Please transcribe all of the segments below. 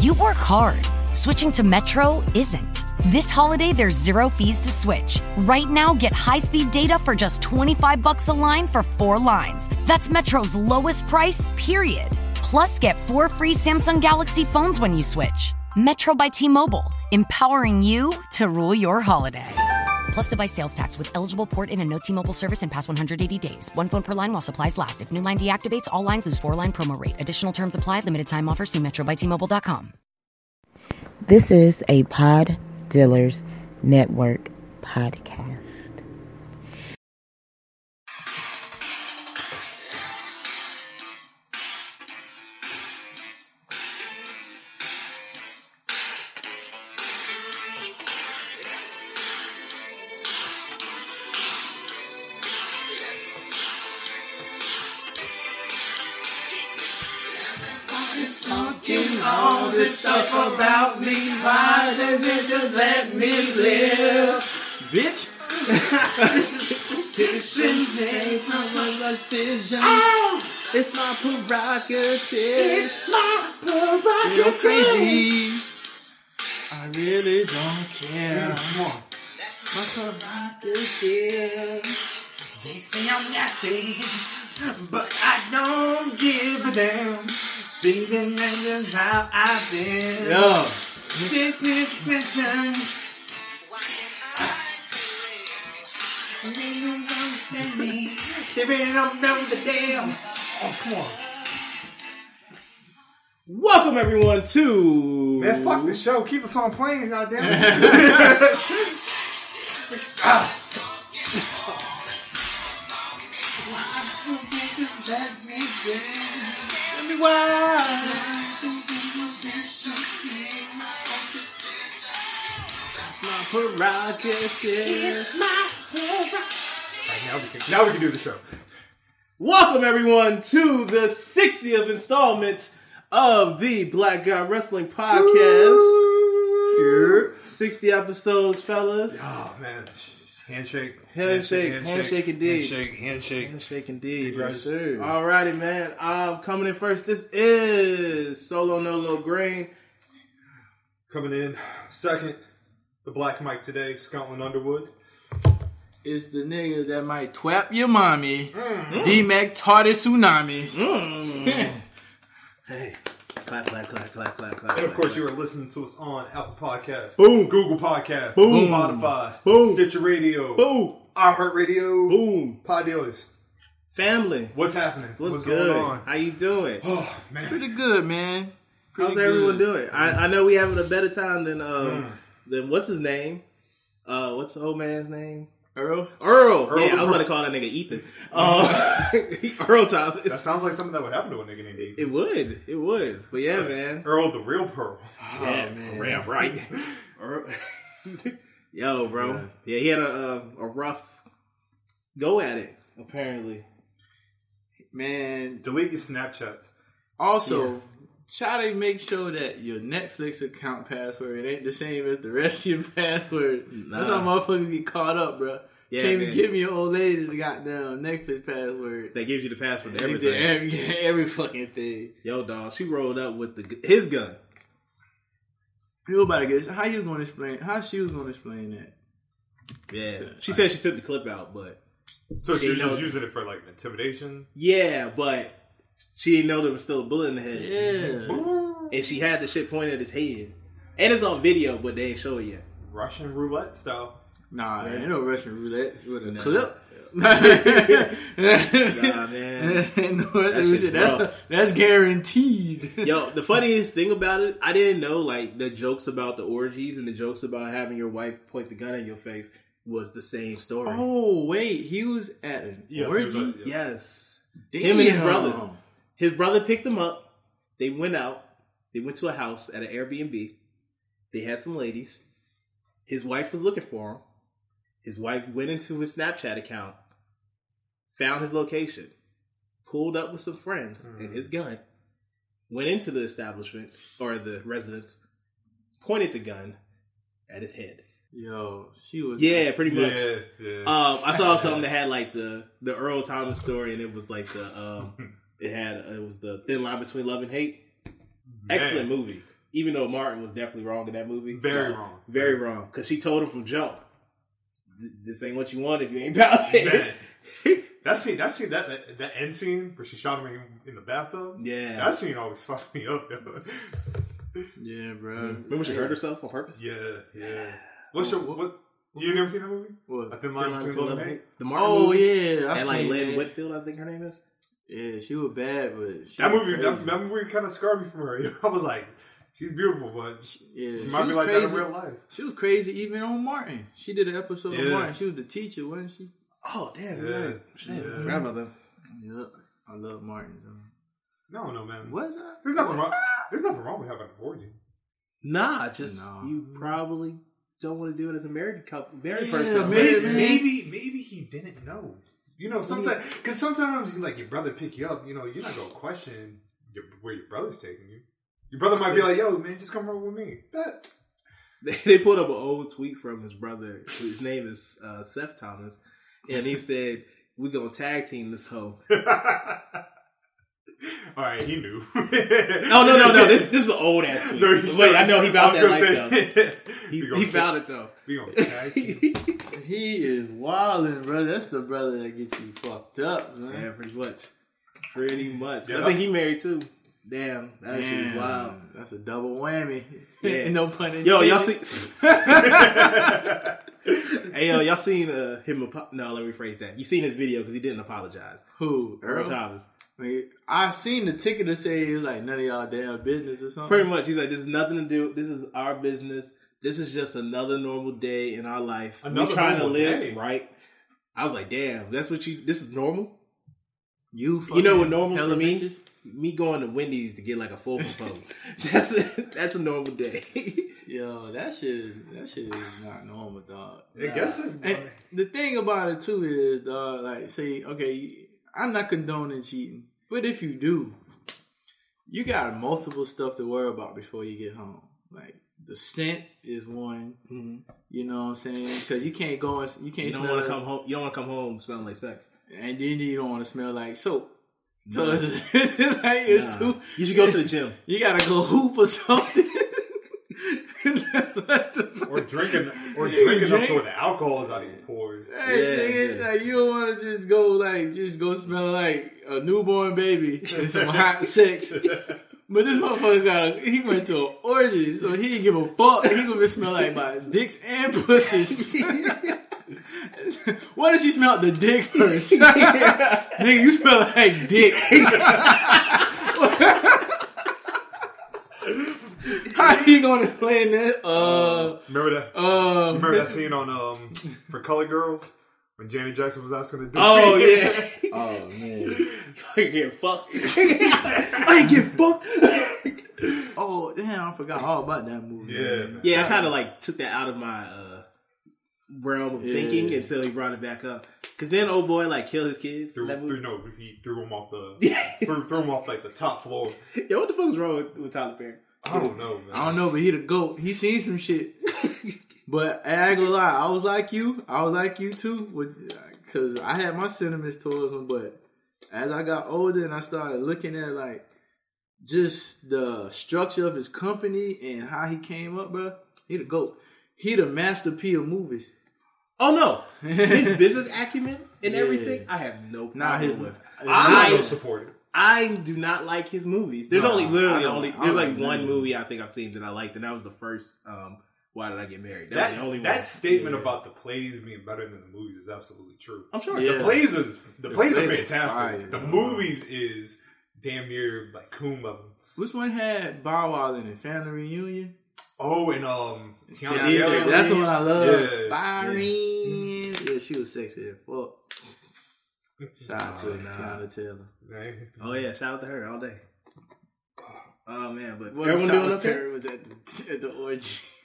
You work hard. Switching to Metro isn't. This holiday, there's zero fees to switch. Right now, get high-speed data for just 25 bucks a line for four lines. That's Metro's lowest price, period. Plus, get four free Samsung Galaxy phones when you switch. Metro by T-Mobile, empowering you to rule your holiday. Plus device sales tax with eligible port in and no T-Mobile service in past 180 days. One phone per line while supplies last. If new line deactivates, all lines lose four-line promo rate. Additional terms apply. Limited time offer. See Metro by T-Mobile.com. This is a Pod Dealers Network podcast. Why you just let me live? Bitch. Didn't from my decision. Oh! It's my prerogative. It's my prerogative. You're crazy. I really don't care. That's my prerogative. They say I'm nasty, but I don't give a damn. Thinking that is how I've been. Yo. This is question. They really don't know the damn. Oh, come on. Welcome everyone to Man, fuck the show. Keep the song playing, goddamn it. ah. Let me be. Tell me why. That's my prerogative. It's my Now we, can, now we can do the show. Welcome everyone to the 60th installment of the Black Guy Wrestling Podcast. Here. 60 episodes, fellas. Oh, man. Handshake. Handshake, handshake indeed. Handshake, handshake. Handshake indeed. Yes, sir. Alrighty, man. I'm coming in first, this is Solo No Little Green. Coming in second, the Black Mike today, Scotland Underwood. It's the nigga that might twap your mommy. D Mac Tardy Tsunami. Hey. Clap, clap, clap, clap, clap, clap. And of course, you are listening to us on Apple Podcasts, Boom. Google Podcasts, Boom. Spotify, Boom. Stitcher Radio, Boom. iHeartRadio, Boom. Pod Dealers. Family. What's happening? What's, good? going on? How you doing? Oh, man. Pretty good, man. Pretty How's everyone good. doing? I, I know we having a better time than um Mm. Than what's his name? Uh, what's the old man's name? Earl? Earl. Earl yeah, I was Pro- about to call that nigga Ethan. Uh, Earl Thomas. That sounds like something that would happen to a nigga named Ethan. it would. It would. But yeah, man. Earl, the real Pearl. Yeah, man. Yeah, right. Earl. Yo, bro. Yeah. he had a, a a rough go at it. Apparently. Man, Delete your Snapchat. also, try to make sure that your Netflix account password ain't the same as the rest of your password. That's how motherfuckers get caught up, bro. Yeah, Can't man. even give me your old lady the goddamn Netflix password. That gives you the password to everything. Every, every fucking thing. Yo, dog. She rolled up with the gu- his gun. Nobody gets. How you gonna explain? How she was gonna explain that? Yeah. She said she took the clip out, but So she You was know- just using it for like intimidation. yeah, but she didn't know there was still a bullet in the head. Yeah. Mm-hmm. And she had the shit pointed at his head. And it's on video, but they ain't show it yet. Russian roulette style. Nah, ain't no Russian roulette with a Nah. clip. Nah, man. Ain't no Russian roulette. That's, that's guaranteed. Yo, the funniest thing about it, I didn't know like the jokes about the orgies and the jokes about having your wife point the gun in your face was the same story. Oh wait, he was at an Yes, he orgy. was at- Yes. Damn. Him and his brother. His brother picked him up. They went out. They went to a house at an Airbnb. They had some ladies. His wife was looking for him. His wife went into his Snapchat account, found his location, pulled up with some friends and his gun, went into the establishment or the residence, pointed the gun at his head. Yo, she was. Yeah, pretty much. Yeah, yeah. Um, I saw something that had like the the Earl Thomas story, and it was like the um, it had uh, it was the thin line between love and hate. Excellent movie. Even though Martin was definitely wrong in that movie, Very No, wrong. very wrong. Because she told him from jump, "This ain't what you want if you ain't about it." Man. That scene, that scene, that, that that end scene where she shot him in, in the bathtub. Yeah. that scene always fucked me up. yo. Yeah, bro. Mm-hmm. Remember she hurt herself on purpose. yeah, yeah. What's your what? You never seen that movie? What? A Thin Line Between Love and Hate. The Martin Oh movie. yeah, I've and like seen Lynn. Whitfield, I think her name is. Yeah, she was bad, but she That was movie, crazy. that, that movie kind of scarred me from her. I was like, she's beautiful, but she, yeah, might be was like that in crazy. real life. She was crazy even on Martin. She did an episode Yeah. of Martin. She was the teacher, wasn't she? Oh damn! Yeah. Yeah, Shit, I Yeah. forgot about that. Yep. I love Martin. Though. No, no, man. What's that? There's nothing wrong. There's nothing wrong with having an orgy. Nah, just Nah. you probably don't want to do it as a married couple, married Yeah, person. Maybe, maybe, maybe he didn't know. You know, sometimes because sometimes you like your brother pick you up. You know, you're not gonna question your, where your brother's taking you. Your brother might be like, "Yo, man, just come roll with me." Bet. They, they pulled up an old tweet from his brother. His name is uh, Seth Thomas, and he said, "We gonna tag team this hoe." All right, he knew. Oh no, no, no! This this is an old ass tweet. No, Wait, I know he about that though. He, he about it though. We gonna tag team. He is wilding, bro. That's the brother that gets you fucked up, man. Yeah, pretty much. Pretty much. Yeah, I think he married too. Damn, that shit is wild. That's a double whammy. Yeah. no pun intended. Yo, y'all see? hey, yo, y'all seen uh, him? Apo- no, let me rephrase that. You seen his video because he didn't apologize. who? Earl Earl? Thomas. I seen the ticket to say it was like none of y'all damn business or something. Pretty much, he's like, "This is nothing to do. This is our business. This is just another normal day in our life. Another we trying to normal live day. right." I was like, "Damn, that's what you. This is normal." You, You know what normal hella for me? bitches? Me going to Wendy's to get like a full propose. that's a, that's a normal day. Yo, that shit is that shit is not normal, dog. I guess it, the thing about it too is, dog, like, say, okay, I'm not condoning cheating, but if you do, you got multiple stuff to worry about before you get home. Like the scent is one. Mm-hmm. You know what I'm saying? Because you can't go and you can't You don't want to come home. You don't want to come home smelling like sex. and then you don't want to smell like soap. So it's, like it's Nah. too. You should go to the gym. You gotta go hoop or something. Or drinking, or drinking up to where the alcohol is out of your pores. Hey, Yeah, nigga, yeah. like you don't want to just go like just go smell like a newborn baby and some hot sex. But this motherfucker got a, he went to an orgy, so he didn't give a fuck. He gonna smell like my dicks and pussies. what does he smell? The dick first. Nigga, you smell like dick. How he gonna explain that? Uh, Remember that? um, Remember that scene on um for Color Girls when Janet Jackson was asking to do? Oh yeah, Oh man. I get fucked. I get fucked. Oh damn! I forgot all about that movie. yeah, man. Yeah, I kind of like took that out of my uh, realm of Yeah. thinking until he brought it back up. Cause then old boy like killed his kids. Threw, in threw, no, he threw him off the threw, threw him off like the top floor. Yeah, what the fuck is wrong with, with Tyler Perry? I don't know, man. I don't know, but he the goat. He seen some shit. But I ain't gonna lie, I was like you. I was like you too, because I had my sentiments towards him. But as I got older and I started looking at like just the structure of his company and how he came up, bro, he the goat. He the master P of movies. Oh no, his business acumen and Yeah. everything. I have no problem Not his with. I'm I- not support it. I do not like his movies. There's No, only literally only there's like like one movie I think I've seen that I liked, and that was the first. Um, Why did I get married? That, That the only that statement Yeah. about the plays being better than the movies is absolutely true. I'm sure. Yeah. The plays is the, plays are plays are fantastic. fire. the movies is damn near like coon level. Which one had Bow Wow in it? Family Reunion? Oh, and um, Teyana Yeah, Taylor. That's the one I love. Yeah. Byron. Yeah. she was sexy as fuck. Shout out to Oh, nah. Teyana Taylor. Right? Oh yeah, shout out to her all day. Oh man, but What everyone Tyler doing up there? Perry was at the, at the orgy.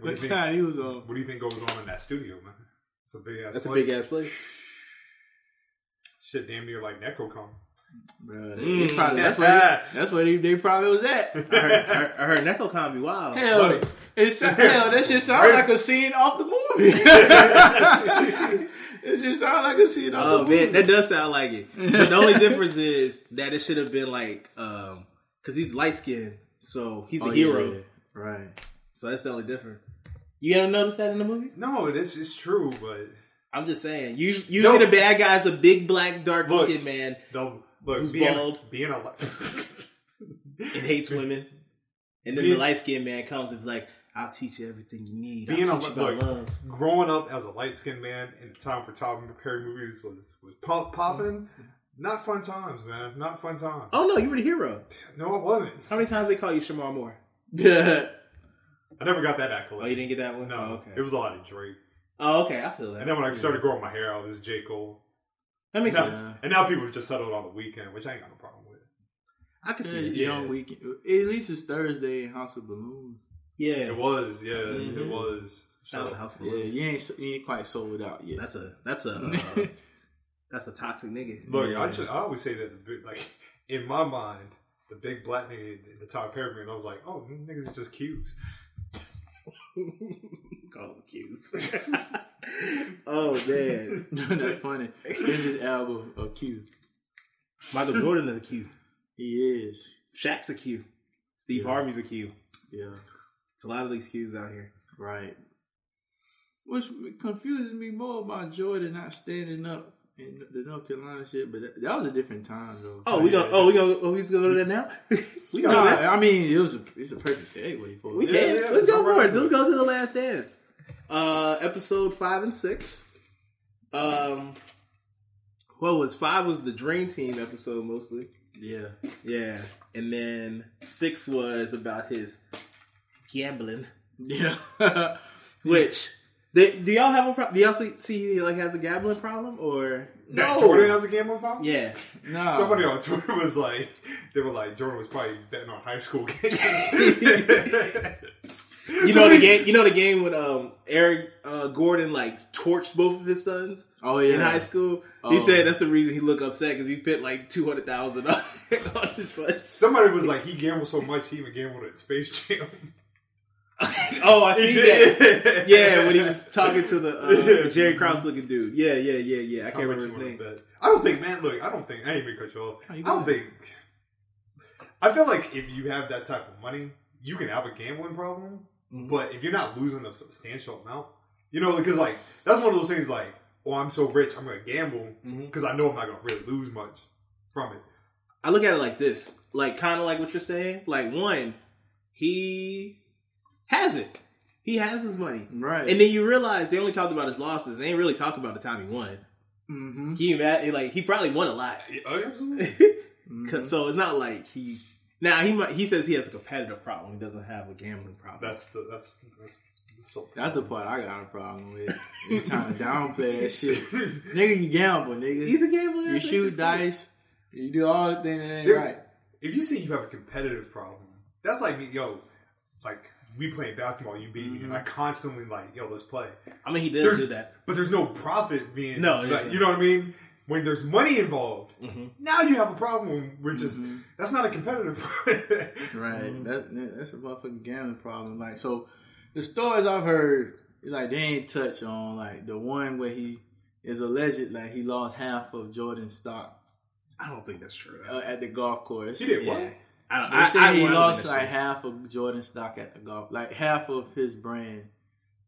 What do, you think, he was on? what do you think goes on in that studio, man? It's a big ass. That's a place. big ass place. Shit, damn near like Necrocom. Bro, Mm. probably, that's where they, that's where they, they probably was at. I heard, I heard, I heard Necrocom be wild. Hell, Funny. it's hell. That shit sounds like a scene off the movie. it just sounds like a scene off Oh the movie. man, that does sound like it. But the only difference is that it should have been like, um, cause he's light skinned So he's the Oh, hero. yeah, right? So that's the only difference. You ever notice that in the movies? No, this is true, but I'm just saying. Usually, usually No. the bad guy's a big black dark Look. skinned man no, look, Who's being, bald? being a and hates women, and then Being- the light skinned man comes and is like, "I'll teach you everything you need. I'll being a you about look, love." growing up as a light skinned man in the time for Tom and Perry movies was was pop, popping. Not fun times, man. Not fun times. Oh no, you were the hero. No, I wasn't. How many times they call you Shemar Moore? Yeah. I never got that accolade. Oh, you didn't get that one. No, Oh, okay. it was a lot of Drake. Oh, okay. I feel that. And then when I started growing my hair, I was J Cole. that makes Now- sense. Yeah. And now people have just settled on the Weeknd, which I ain't got no problem with. I can see Yeah, it. Young Weeknd. At least it's Thursday in House of Balloons. Yeah, It was, yeah, Mhm. it was. So, House of Balloons. Yeah, you ain't you ain't quite sold out yet. That's a that's a uh, that's a toxic nigga. look, Yeah. I, just, I always say that, like, in my mind, the big black nigga in the Tyler Perry movie, I was like, oh, niggas are just cubes. Call them cues. oh man, That's funny. Ninja's album a Q. Michael Jordan is a Q. He is. Shaq's a Q. Steve Yeah. Harvey's a Q. Yeah. It's a lot of these Qs out here. Right. Which confuses me more about Jordan not standing up in the North Carolina shit, but that, that was a different time though. Oh, we go. Oh, we go. Oh, he's going to that now. we no, go. that. I mean it was a, it's a perfect segue for We it. Can. yeah, Let's go go for it. Let's go to the last dance. Uh, episode five and six. Um, what was five was the Dream Team episode mostly. Yeah. Yeah, and then six was about his gambling. Yeah. Which do, do y'all have a problem? Do y'all see, see he like has a gambling problem or That Jordan has a gambling problem? yeah? no. Somebody on Twitter was like, they were like, Jordan was probably betting on high school games. You know the game. You know the game when um Eric uh, Gordon like torched both of his sons Oh yeah. in high school. Oh. He said that's the reason he looked upset because he put like two hundred thousand on on his sons. Somebody was like, he gambled so much, he even gambled at Space Jam. oh, I see that. Yeah, when he was talking to the uh, Yeah. Jerry Krause looking dude. Yeah, yeah, yeah, yeah. I can't much remember you his name. bet? I don't think, man. Look, I don't think. I ain't even cut you off. You I don't think. I feel like if you have that type of money, you can have a gambling problem. Mm-hmm. But if you're not losing a substantial amount, you know, because like that's one of those things. Like, oh, I'm so rich, I'm going to gamble Mm-hmm. because I know I'm not going to really lose much from it. I look at it like this, like kind of like what you're saying. Like one, he has it. He has his money, Right. and then you realize they only talked about his losses. They ain't really talk about the time he won. mm-hmm. He like he probably won a lot. Oh, absolutely. 'Cause- So it's not like he now he might, he says he has a competitive problem. He doesn't have a gambling problem. that's the that's that's. that's so That's the part I got a problem with. You trying to downplay that shit. nigga, you gamble, nigga. He's a gambler. you shoot it's good. dice. You do all the things that ain't There- right. if you say you have a competitive problem, that's like me, yo, like we playing basketball, you beat me, and I constantly like, yo, let's play. I mean, he does There's- do that. But there's no profit being No, like, you know what I mean. When there's money involved, Mm-hmm. now you have a problem. We're just that's not a competitive. Right. That that's a motherfucking gambling problem. Like so, the stories I've heard, like they ain't touch on like the one where he is alleged like he lost half of Jordan's stock I don't think that's true. uh, at the golf course. he did Yeah. what? I don't. They I, say I, he I don't lost like that's half of Jordan stock at the golf, like half of his brand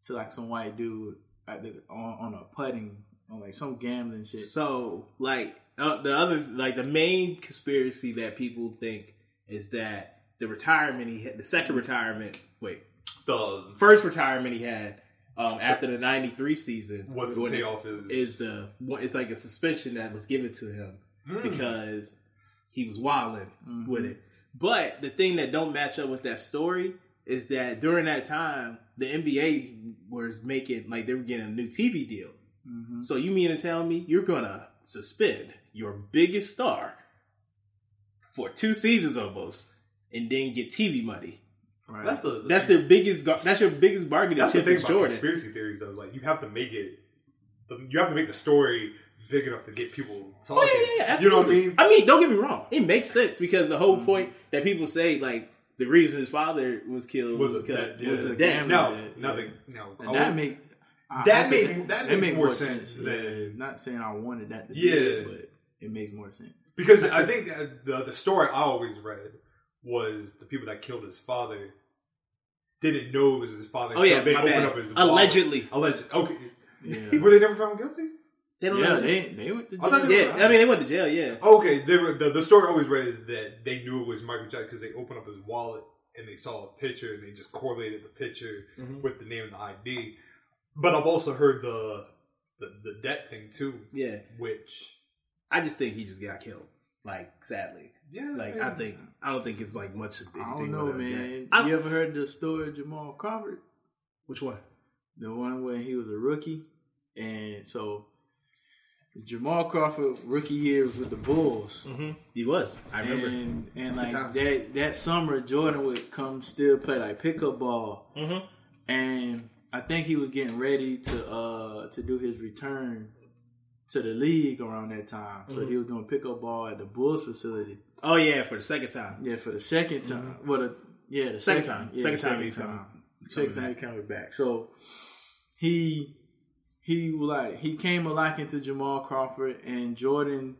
to like some white dude at the on, on a putting on like some gambling shit. So, like uh, the other, like the main conspiracy that people think is that the retirement he had, the second retirement, wait, The first retirement he had um, after the '93 season was the when it- payoff is, is the one- it's like a suspension that was given to him Mm. because he was wilding Mm-hmm. with it. But the thing that don't match up with that story is that during that time, the NBA was making like they were getting a new TV deal. Mm-hmm. So you mean to tell me you're gonna suspend your biggest star for two seasons almost, and then get TV money? Right. that's the That's their biggest. That's your biggest bargaining that's the chip thing is about Jordan. conspiracy theories though. Like you have to make it, you have to make the story big enough to get people talking. Oh yeah, yeah, yeah, You know what I mean? I mean, don't get me wrong. It makes sense because the whole mm-hmm. point that people say, like, the reason his father was killed Was was, a because debt, was a debt. Gambling. No, Yeah, nothing. No, And I that would- make I- That I made- think that it makes make more sense Yeah, than- not saying I wanted that to Yeah. be, but it makes more sense. Because I think that the the story I always read was the people that killed his father didn't know it was his father. Oh, yeah, they my opened bad. up his wallet. Allegedly. Alleged. Okay. Yeah. Were they never found guilty? They don't Yeah, know. they they went to I thought jail. they yeah, I mean, they went to jail. Yeah. Okay, they were, the, the story I always read is that they knew it was Michael Jackson because they opened up his wallet and they saw a picture and they just correlated the picture Mm-hmm. with the name and the ID. But I've also heard the the, the debt thing too, Yeah. which I just think he just got killed. Like, sadly. yeah, Like, I think I don't think it's like much of anything. I don't know, with that. man. I- you ever heard the story of Jamal Crawford? Which one? The one when he was a rookie, and so Jamal Crawford rookie year was with the Bulls. Mm-hmm. He was. I remember. And and like that that summer, Jordan would come still play like pickup ball, Mhm. and I think he was getting ready to uh to do his return to the league around that time. So Mm-hmm. he was doing pickup ball at the Bulls facility. Oh yeah, for the second time. Yeah, for the second time. Well, the, yeah, the Second second, time. Yeah, Second the time he's coming- Second time he coming back. So he he like he came a liking to Jamal Crawford and Jordan.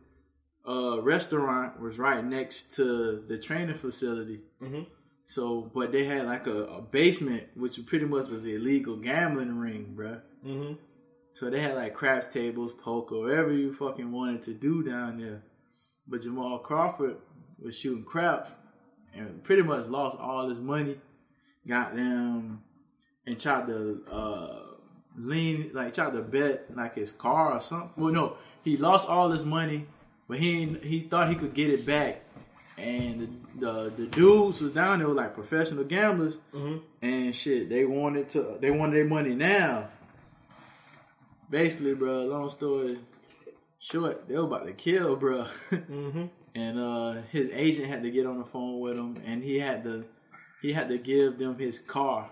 Uh, restaurant was right next to the training facility. Mhm. So, but they had like a, a basement, which pretty much was an illegal gambling ring, bruh. Mm-hmm. So they had like craps tables, poker, whatever you fucking wanted to do down there. But Jamal Crawford was shooting craps and pretty much lost all his money. Got them and tried to uh, lean, like tried to bet like his car or something. Well, no, he lost all his money, but he he thought he could get it back. And the the, the dudes was down there were like professional gamblers, and shit. They wanted to they wanted their money now basically, bro. Long story short, they were about to kill, bro. Mm-hmm. and uh, his agent had to get on the phone with him, and he had to he had to give them his car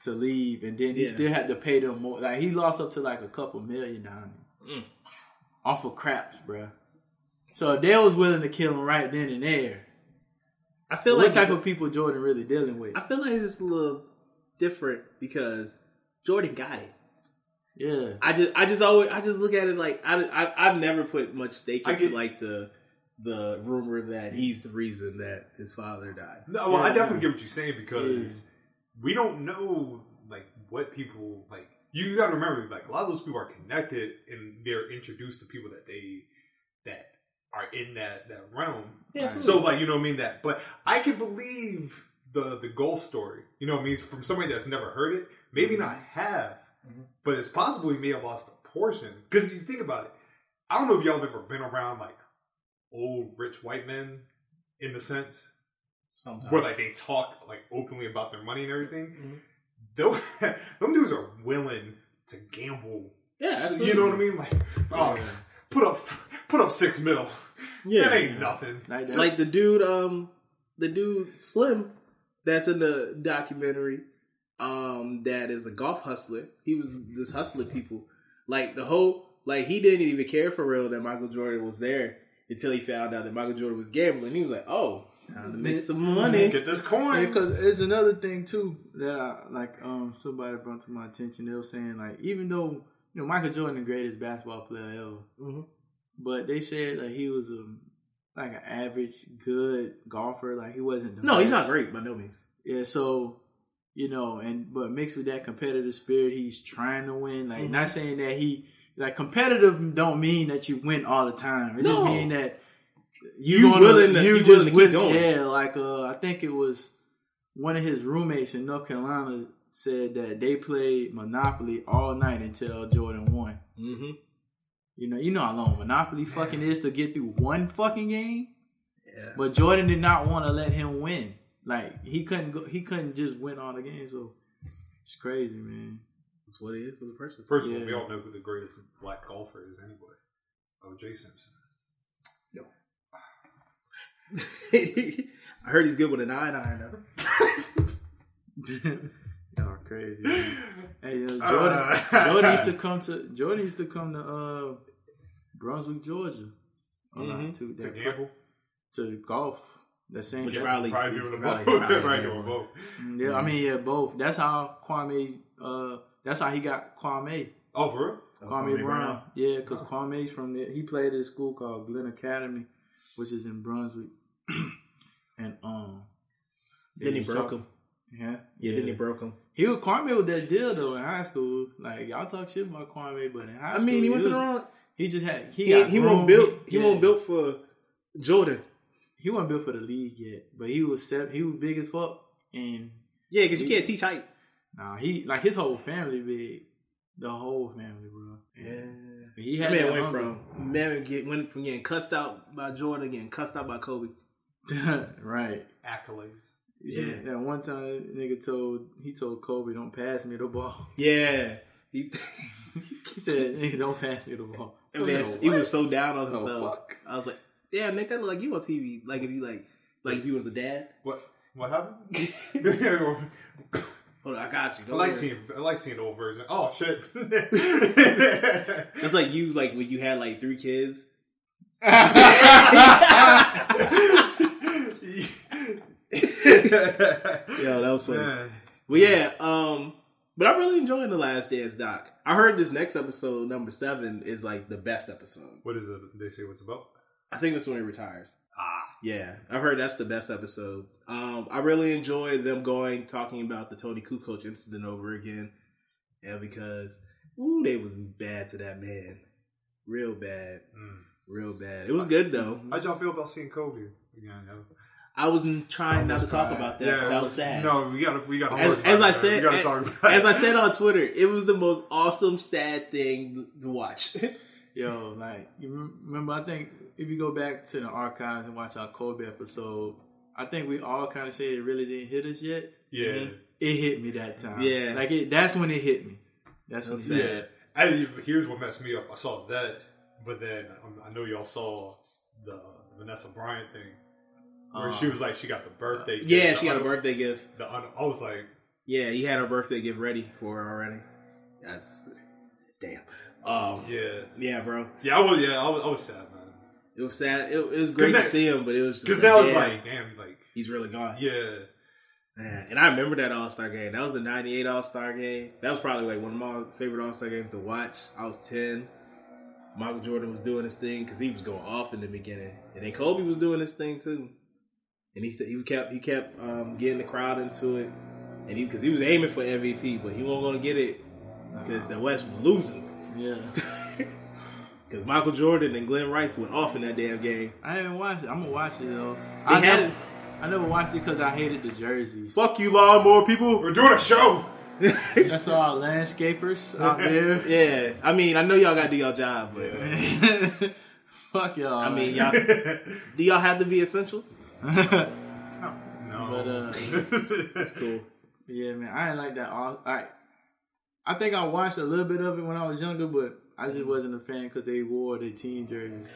to leave, and then he Yeah. still had to pay them more. Like he lost up to like a couple million down there mm. off of craps, bro. So if they was willing to kill him right then and there, I feel what like type it's- of people Jordan really dealing with? I feel like it's a little different because Jordan got it. Yeah, I just, I just always, I just look at it like I, I I've never put much stake into get- like the the rumor that he's the reason that his father died. No, well, I Yeah. definitely get what you're saying because we don't know like what people like. You got to remember, like a lot of those people are connected and they're introduced to people that they that are in that that realm. Yeah, so like you know what I mean that, but I can believe the the golf story. You know what I mean from somebody that's never heard it. Maybe Mm-hmm. not have, but it's possible he may have lost a portion because you think about it. I don't know if y'all have ever been around like old rich white men in the sense Sometimes. where like they talk like openly about their money and everything. Mm-hmm. Them dudes are willing to gamble. Yeah, absolutely. you know what I mean. Like, oh, put up put up six mil. Yeah. that ain't nothing. like It's like the dude, um, the dude Slim, that's in the documentary. Um, that is a golf hustler. He was this hustler people. Like the whole, like he didn't even care for real that Michael Jordan was there until he found out that Michael Jordan was gambling. He was like, "Oh, time to make some money." Get this coin. because it's another thing too that I like. Um, somebody brought to my attention. They were saying like, even though you know Michael Jordan the greatest basketball player ever, Mhm. but they said like he was a like an average good golfer. Like he wasn't. The No, he's not great by no means. Yeah, so you know, and but mixed with that competitive spirit, he's trying to win. Like not saying that he like competitive don't mean that you win all the time. It just No. mean that You you willing to- you you just willing to keep with- going. Yeah, like uh, I think it was one of his roommates in North Carolina said that they played Monopoly all night until Jordan won. Mm-hmm. You know, you know how long Monopoly fucking is to get through one fucking game. Yeah. But Jordan did not want to let him win. Like he couldn't go, he couldn't just win all the games. So it's crazy, man. That's what he is as a person. First of all, Yeah. we all know who the greatest black golfer is anyway. O.J. Simpson. No. I heard he's good with an nine iron. though. Y'all crazy. Man. Hey, yo, Jordan, Uh. Jordan used to come to Jordan used to come to uh, Brunswick, Georgia. Oh, no, Mhm. to, To gamble. to golf. The same. Which that- probably, Probably doing them both. probably Probably the doing both. Yeah, I mean, yeah, both. That's how Kwame. Uh, that's how he got Kwame. Oh, for real? Kwame, Brown. Yeah, because Kwame's from there. He played at a school called Glynn Academy, which is in Brunswick. and um. Then he broke him. Yeah, Yeah, then he broke him. He was Kwame with that deal though in high school. Like y'all talk shit about Kwame, but in high I school, I mean, he went to the wrong. He just had he He, he won't groomed. built. He yeah. won't built for Jordan. He wasn't built for the league yet, but he was step. He was big as fuck, and Yeah, because you can't teach height. nah, he like his whole family big. The whole family, bro. Yeah. He That had man that went hunger. from man get went from getting cussed out by Jordan, getting cussed out by Kobe. right. Accolades. You see, Yeah. That one time, nigga told he told Kobe, "Don't pass me the ball." Yeah, he, He said, "Nigga, don't pass me the ball." that man, oh, he was so down on Oh, himself. fuck. I was like, yeah, Nick, that look like you on TV. Like if you like, like if you was a dad. What what happened? Hold on, I got you. I like ahead. seeing I like seeing the old version. Oh shit. It's like you like when you had like three kids. Yo, that was funny. Man. Well, yeah, um, but I'm really enjoying the Last Dance doc. I heard this next episode, number seven, is like the best episode. What is it? They say what's about? I think that's when he retires. Ah, Yeah, I've heard that's the best episode. Um, I really enjoyed them going talking about the Toni Kukoc incident over again, and because ooh, they was bad to that man, real bad, Mm. real bad. It was good though. how'd y'all feel about seeing Kobe again? yo? I was trying not to talk about that. Yeah, that was sad. No, we gotta we gotta. As, as I said, as, as I said on Twitter, it was the most awesome, sad thing to watch. Yo, like you remember? I think if you go back to the archives and watch our Kobe episode, I think we all kind of say it really didn't hit us yet. yeah. It hit me that time. Yeah. like it. That's when it hit me. That's when That's it hit sad. me. Yeah. I, here's what messed me up. I saw that, but then um, I know y'all saw the Vanessa Bryant thing, where Uh, she was like, she got the birthday. gift, yeah, the she got a birthday gift. The un- I was like, Yeah, he had her birthday gift ready for her already. That's damn. Um, yeah, yeah, bro. yeah, I was, yeah, I was, I was sad, man. It was sad. It, it was great that- to see him, but it was just Because like, now it's yeah, like, damn, like, he's really gone. yeah, Man, and I remember that All Star game. That was the '98 All Star game. That was probably like one of my favorite All Star games to watch. I was ten. Michael Jordan was doing his thing because he was going off in the beginning, and then Kobe was doing his thing too. And he he kept he kept um, getting the crowd into it, and he because he was aiming for MVP, but he wasn't going to get it because the West was losing. Yeah, Because Michael Jordan and Glen Rice went off in that damn game. I haven't watched it. I'm gonna watch it though. They I had never, it. I never watched it because I hated the jerseys. Fuck you, lawnmower people. we're doing a show. That's all landscapers out there. Yeah, I mean, I know y'all got to do y'all job, but Fuck y'all. I mean, y'all do y'all have to be essential? It's no, But, uh, That's cool. Yeah, man, I didn't like that. All I, I think I watched a little bit of it when I was younger, but I just wasn't a fan because they wore their team jerseys.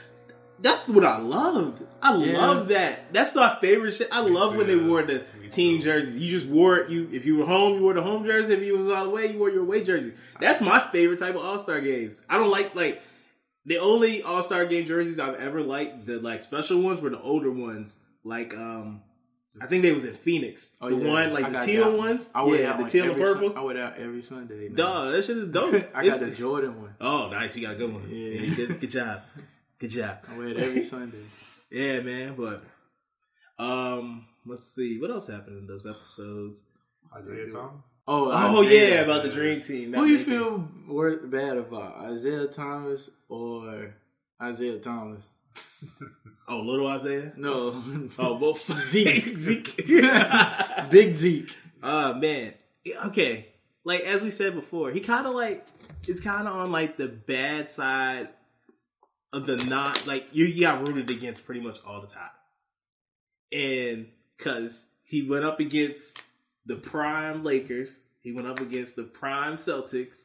That's what I loved. I Yeah. love that. That's my favorite shit. I love when they wore the Me team too. jerseys. You just wore it. You if you were home, you wore the home jersey. If you was all the way, you wore your away jersey. That's my favorite type of All Star games. I don't like like the only All Star game jerseys I've ever liked. The like special ones were the older ones. Like um, I think they was in Phoenix. Oh, the yeah. one like I the got teal that. ones. I wear yeah, the teal and every Sun- purple. I wear that every Sunday. Man. Dog, that shit is dope. I got It's- the Jordan one. Oh, nice. You got a good one. Yeah. Yeah, you did- good job. Good job. I wear it every Sunday. Yeah, man. But um, let's see what else happened in those episodes. Isaiah Thomas. Oh, Oh Isaiah. yeah, about the dream team. Who Not you making- feel wor- bad about, Isaiah Thomas or Isaiah Thomas? Oh, little Isaiah. No, Oh, both Zeke. Zeke. Big Zeke. uh man. Okay. Like as we said before, he kind of like is kind of on like the bad side of the not like you, you got rooted against pretty much all the time, and because he went up against the prime Lakers, he went up against the prime Celtics,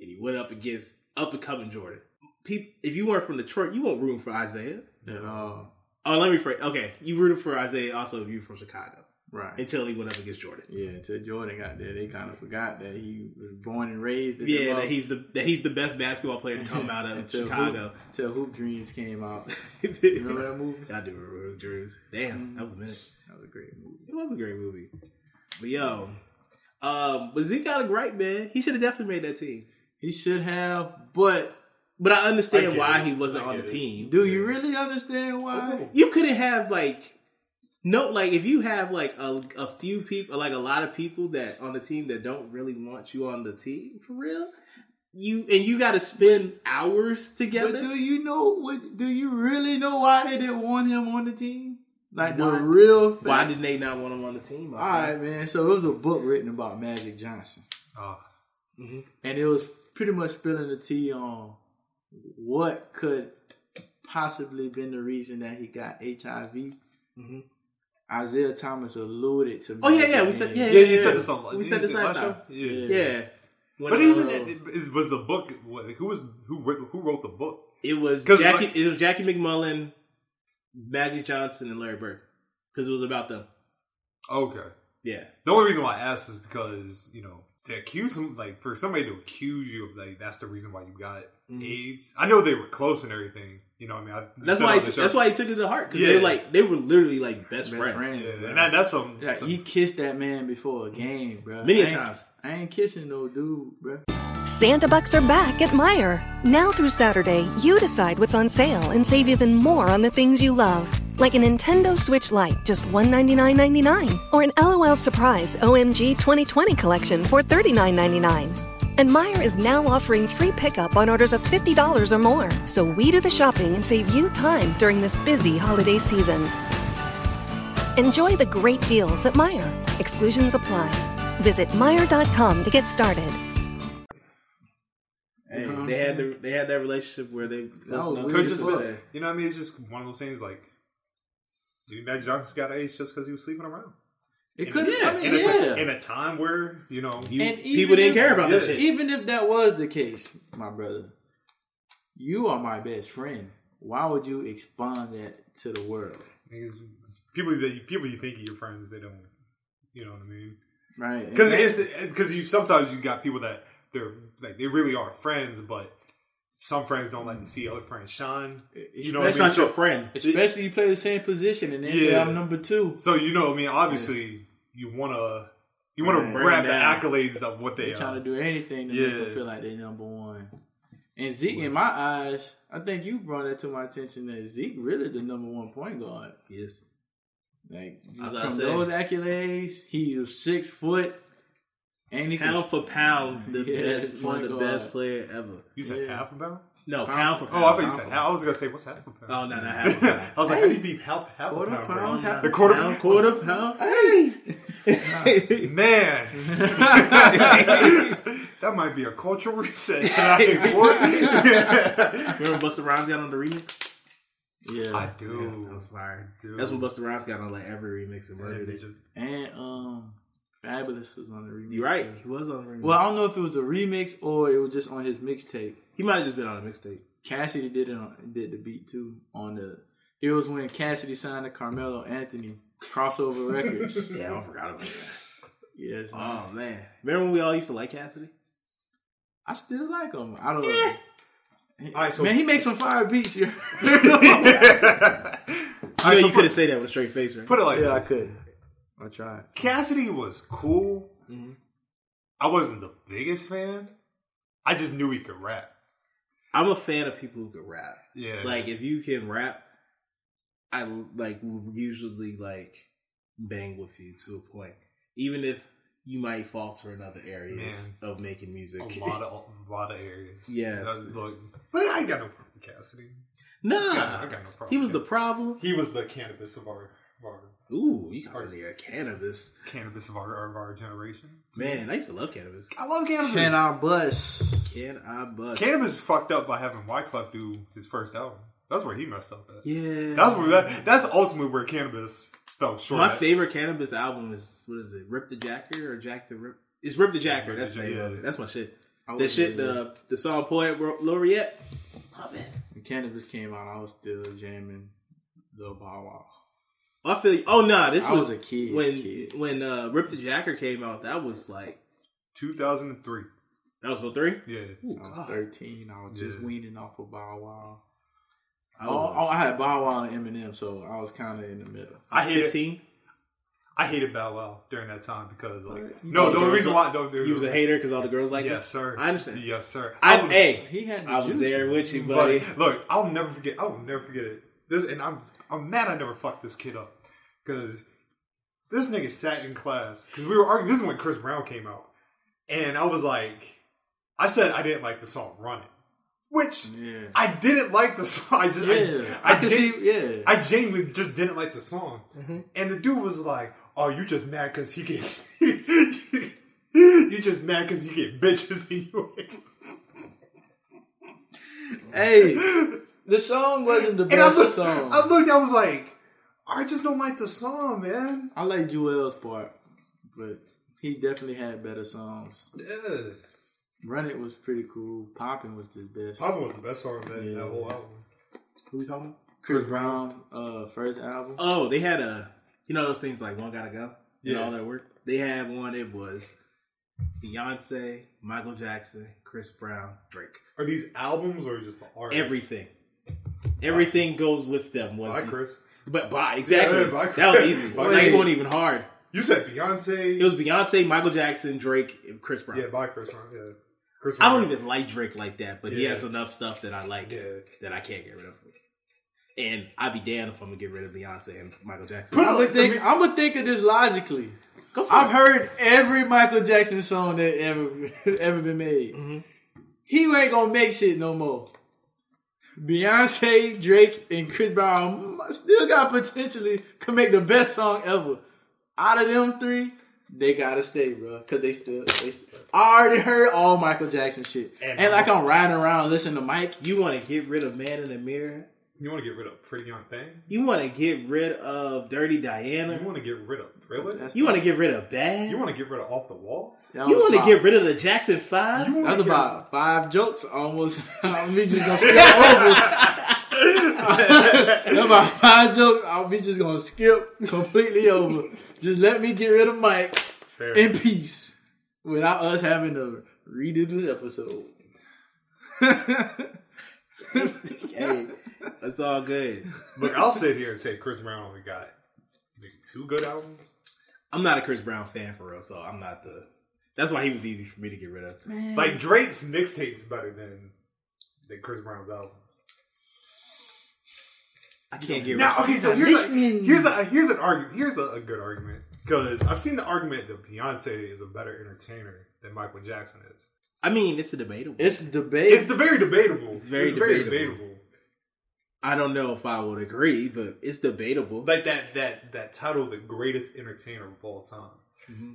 and he went up against up and coming Jordan. People, if you weren't from Detroit, you won't root for Isaiah. At all. Oh, let me phrase. Okay, you rooted for Isaiah also you from Chicago Right. until he went up against Jordan. Yeah, until Jordan got there, they kind of forgot that he was born and raised. in Yeah, that he's the that he's the best basketball player to come out of Until Chicago. Hoop, until Hoop Dreams came out. Remember that movie? I do remember Drews. Damn, that was a minute. That was a great movie. It was a great movie. But yo, um, but Zeke got a great man. He should have definitely made that team. He should have, but But I understand I why it. he wasn't on the it. team. do you really understand why? You couldn't have like No, like if you have like a, a few people, like a lot of people that on the team that don't really want you on the team for real, you and you got to spend hours But together. do you know what? Do you really know why they didn't want him on the team? Like the Why- real. Why fact. did they not want him on the team? All right, man. So it was a book written about Magic Johnson, Ah, and it was pretty much spilling the tea on what could possibly been the reason that he got HIV. Isaiah Thomas alluded to. Mm-hmm. Oh yeah, yeah. We said being- yeah, yeah, yeah. you said this on. We said this last time. Yeah. Yeah. When, But isn't it is, was the book? Who was who wrote, who wrote the book? It was 'Cause, Jackie. like- it was Jackie MacMullan, Magic Johnson, and Larry Bird because it was about them. Okay. Yeah. The only reason why I asked is because you know to accuse him, like for somebody to accuse you of like that's the reason why you got AIDS. I know they were close and everything. You know, what I mean, I, Mm-hmm. That's why. on He t- that's why he took it to heart because they Yeah. were like they were literally like best, Best friends. friends. Yeah, and that, that's some. Yeah, some he kissed that man before a game, bro. Many I times. I ain't kissing no dude, bro. Santa Bucks are back at Meijer. Now through Saturday, you decide what's on sale and save even more on the things you love. Like a Nintendo Switch Lite, just $199.99. Or an LOL Surprise OMG 2020 collection for $39.99. And Meijer is now offering free pickup on orders of $50 or more. So we do the shopping and save you time during this busy holiday season. Enjoy the great deals at Meijer. Exclusions apply. Visit Meijer.com to get started. Hey, You know what they had the, they had that relationship where they close was could to just as be you know what I mean. It's just one of those things like. Dude, Magic Johnson got AIDS just because he was sleeping around. It could, yeah, I mean, in, a, yeah. in a time where you know You- people didn't if- care about that shit. Even if that was the case, my brother, you are my best friend. Why would you expand that to the world? niggas- people that you, people you think are your friends, they don't. You know what I mean? Right? Because because you sometimes you got people that they're like they really are friends, but some friends don't like to see other friends shine. You know, what I That's mean? not your friend. especially you play the same position and they say Yeah. I'm number two. So you know, I mean, obviously you want to you wanna Bring grab the accolades of what they They're trying to do anything to Yeah. make them feel like they're number one. And Zeke, in my eyes, I think you brought that to my attention that Zeke really the number one point guard. Yes. Like from saying. those accolades, he was six foot, and he Pound could, for pound, the Yeah, best, one of the point best player ever. You said Yeah. half a pound? No, pound for pound. Oh, pound. I thought you said a half. I was gonna say what's half a pound? Oh no, not half a pound. I was like, how do you beat half half Quarter a pound? pound, half the quarter pound, quarter pound. Hey, Man, that might be a cultural reset. tonight, boy. remember Busta Rhymes got on the remix? yeah, I do. That was fire. Dude. That's what Busta Rhymes got on like every remix and And murdered they just- and um, Fabolous was on the remix. You're right. He was on the remix. Well, I don't know if it was a remix or it was just on his mixtape. he might have just been on a mixtape. Cassidy did it on, did the beat too on the. It was when Cassidy signed to Carmelo Anthony crossover records. yeah, I forgot about that. yes, Oh man, remember when we all used to like Cassidy? I still like him. I don't know. All right, so Man, he makes some fire beats. Yeah, You, right, know, so you could put, have said that with a straight face, right? put it like yeah I this. could. I tried. Cassidy was cool. Mm-hmm. I wasn't the biggest fan. I just knew he could rap. I'm a fan of people who can rap. Yeah. Like if you can rap, I like will usually like bang with you to a point, even if you might falter in other areas of making music. a lot of a lot of areas. Yes. Look, but I got no problem with Cassidy. nah, I got, I got no problem. he was the problem. he was the Canibus of our of our Ooh, you called it a Canibus. Canibus of our of our generation. Man, I used to love Canibus. I love Canibus. Can I bust? Can I bust? Canibus is fucked up by having Wyclef do his first album. That's where he messed up at. yeah, That's where that, that's ultimately where Canibus fell short. My at. favorite Canibus album is what is it? Rip the Jacker or Jack the Rip? It's Rip the Jacker. Rip That's the the name Jacker, of yeah. That's my shit. I That was shit. The the song Poet Laureate. Love it. When Canibus came out, I was still jamming Lil Bow Wow. I feel. You. Oh nah, this I was, was a kid, when kid. when uh, Rip the Jacker came out. That was like 2003. that was so three. Yeah. Ooh, I was God. 13. I was just Yeah. weaning off of Bow Wow. I Oh, oh, I had Bow Wow and Eminem, so I was kind of in the middle. I hated fifteen. I hated Bow Wow during that time because like What? no the the only girls reason lo- why no, He was a hater because all the girls like him. Yes, sir. I understand. Yes, sir. I, I'll- hey, He had the I was juice. there with you, buddy. But look, I'll never forget. I will never forget it. This, and I'm I'm mad I never fucked this kid up because this nigga sat in class because we were arguing. This is when Chris Brown came out, and I was like, I said I didn't like the song "Run It," which Yeah. I didn't like the song. I just, Yeah, I, I can gen- see- yeah. I genuinely just didn't like the song, Mm-hmm. and the dude was like, "Oh, you just mad because he get." You just mad because you get bitches in your Hey, the song wasn't the And I best looked, song. I looked, I was like, I just don't like the song, man. I like Joel's part, but he definitely had better songs. Yeah. Run It was pretty cool. Poppin' was his best. Papa was the best song in that, Yeah. that whole album. Who we talking about? Chris Brown, uh, first album. Oh, they had a you know those things like one gotta go. Yeah, Yeah. all that work. They had one. It was Beyonce, Michael Jackson, Chris Brown, Drake. Are these albums or just the artists? Everything. Everything goes with them. Was Bye, Chris. But by exactly Yeah, by that was easy. By Like Chris. it wasn't even hard. You said Beyonce. It was Beyonce, Michael Jackson, Drake, and Chris Brown. yeah, by Chris Brown. Yeah. Chris Brown. I don't even like Drake like that, but he has enough stuff that I like Yeah. that I can't get rid of. And I'd be damned if I'm gonna get rid of Beyonce and Michael Jackson. Put I'm gonna to think. me- I'm gonna think of this logically. Go for I've it. heard every Michael Jackson song that ever ever been made. Mm-hmm. He ain't gonna make shit no more. Beyonce, Drake, and Chris Brown still got potentially could make the best song ever. Out of them three, they gotta stay, bro, because they still. They st- I already heard all Michael Jackson shit, And- and, like I'm riding around listening to Mike. You want to get rid of Man in the Mirror? You want to get rid of Pretty Young Thing? You want to get rid of Dirty Diana? You want to get rid of Thriller? That's- You want to get rid of Bad? You want to get rid of Off the Wall? That You want to get rid of the Jackson Five? You wanna That's get- about five jokes almost. I'm just gonna skip over. That's about five jokes. I'll be just gonna skip completely over. Just let me get rid of Mike Fair. in peace without us having to redo this episode. hey, it's all good. But I'll sit here and say Chris Brown only got maybe two good albums. I'm not a Chris Brown fan for real, so I'm not the. That's why he was easy for me to get rid of. Like Drake's mixtape's is better than than Chris Brown's albums. I can't get rid. Now, of okay, so here's a, here's a here's an argument. Here's a, a good argument because I've seen the argument that Beyonce is a better entertainer than Michael Jackson is. I mean, it's a debatable. It's debate. It's the very debatable. It's very very debatable. debatable. I don't know if I would agree, but it's debatable. Like that that that title, the greatest entertainer of all time. Mm-hmm.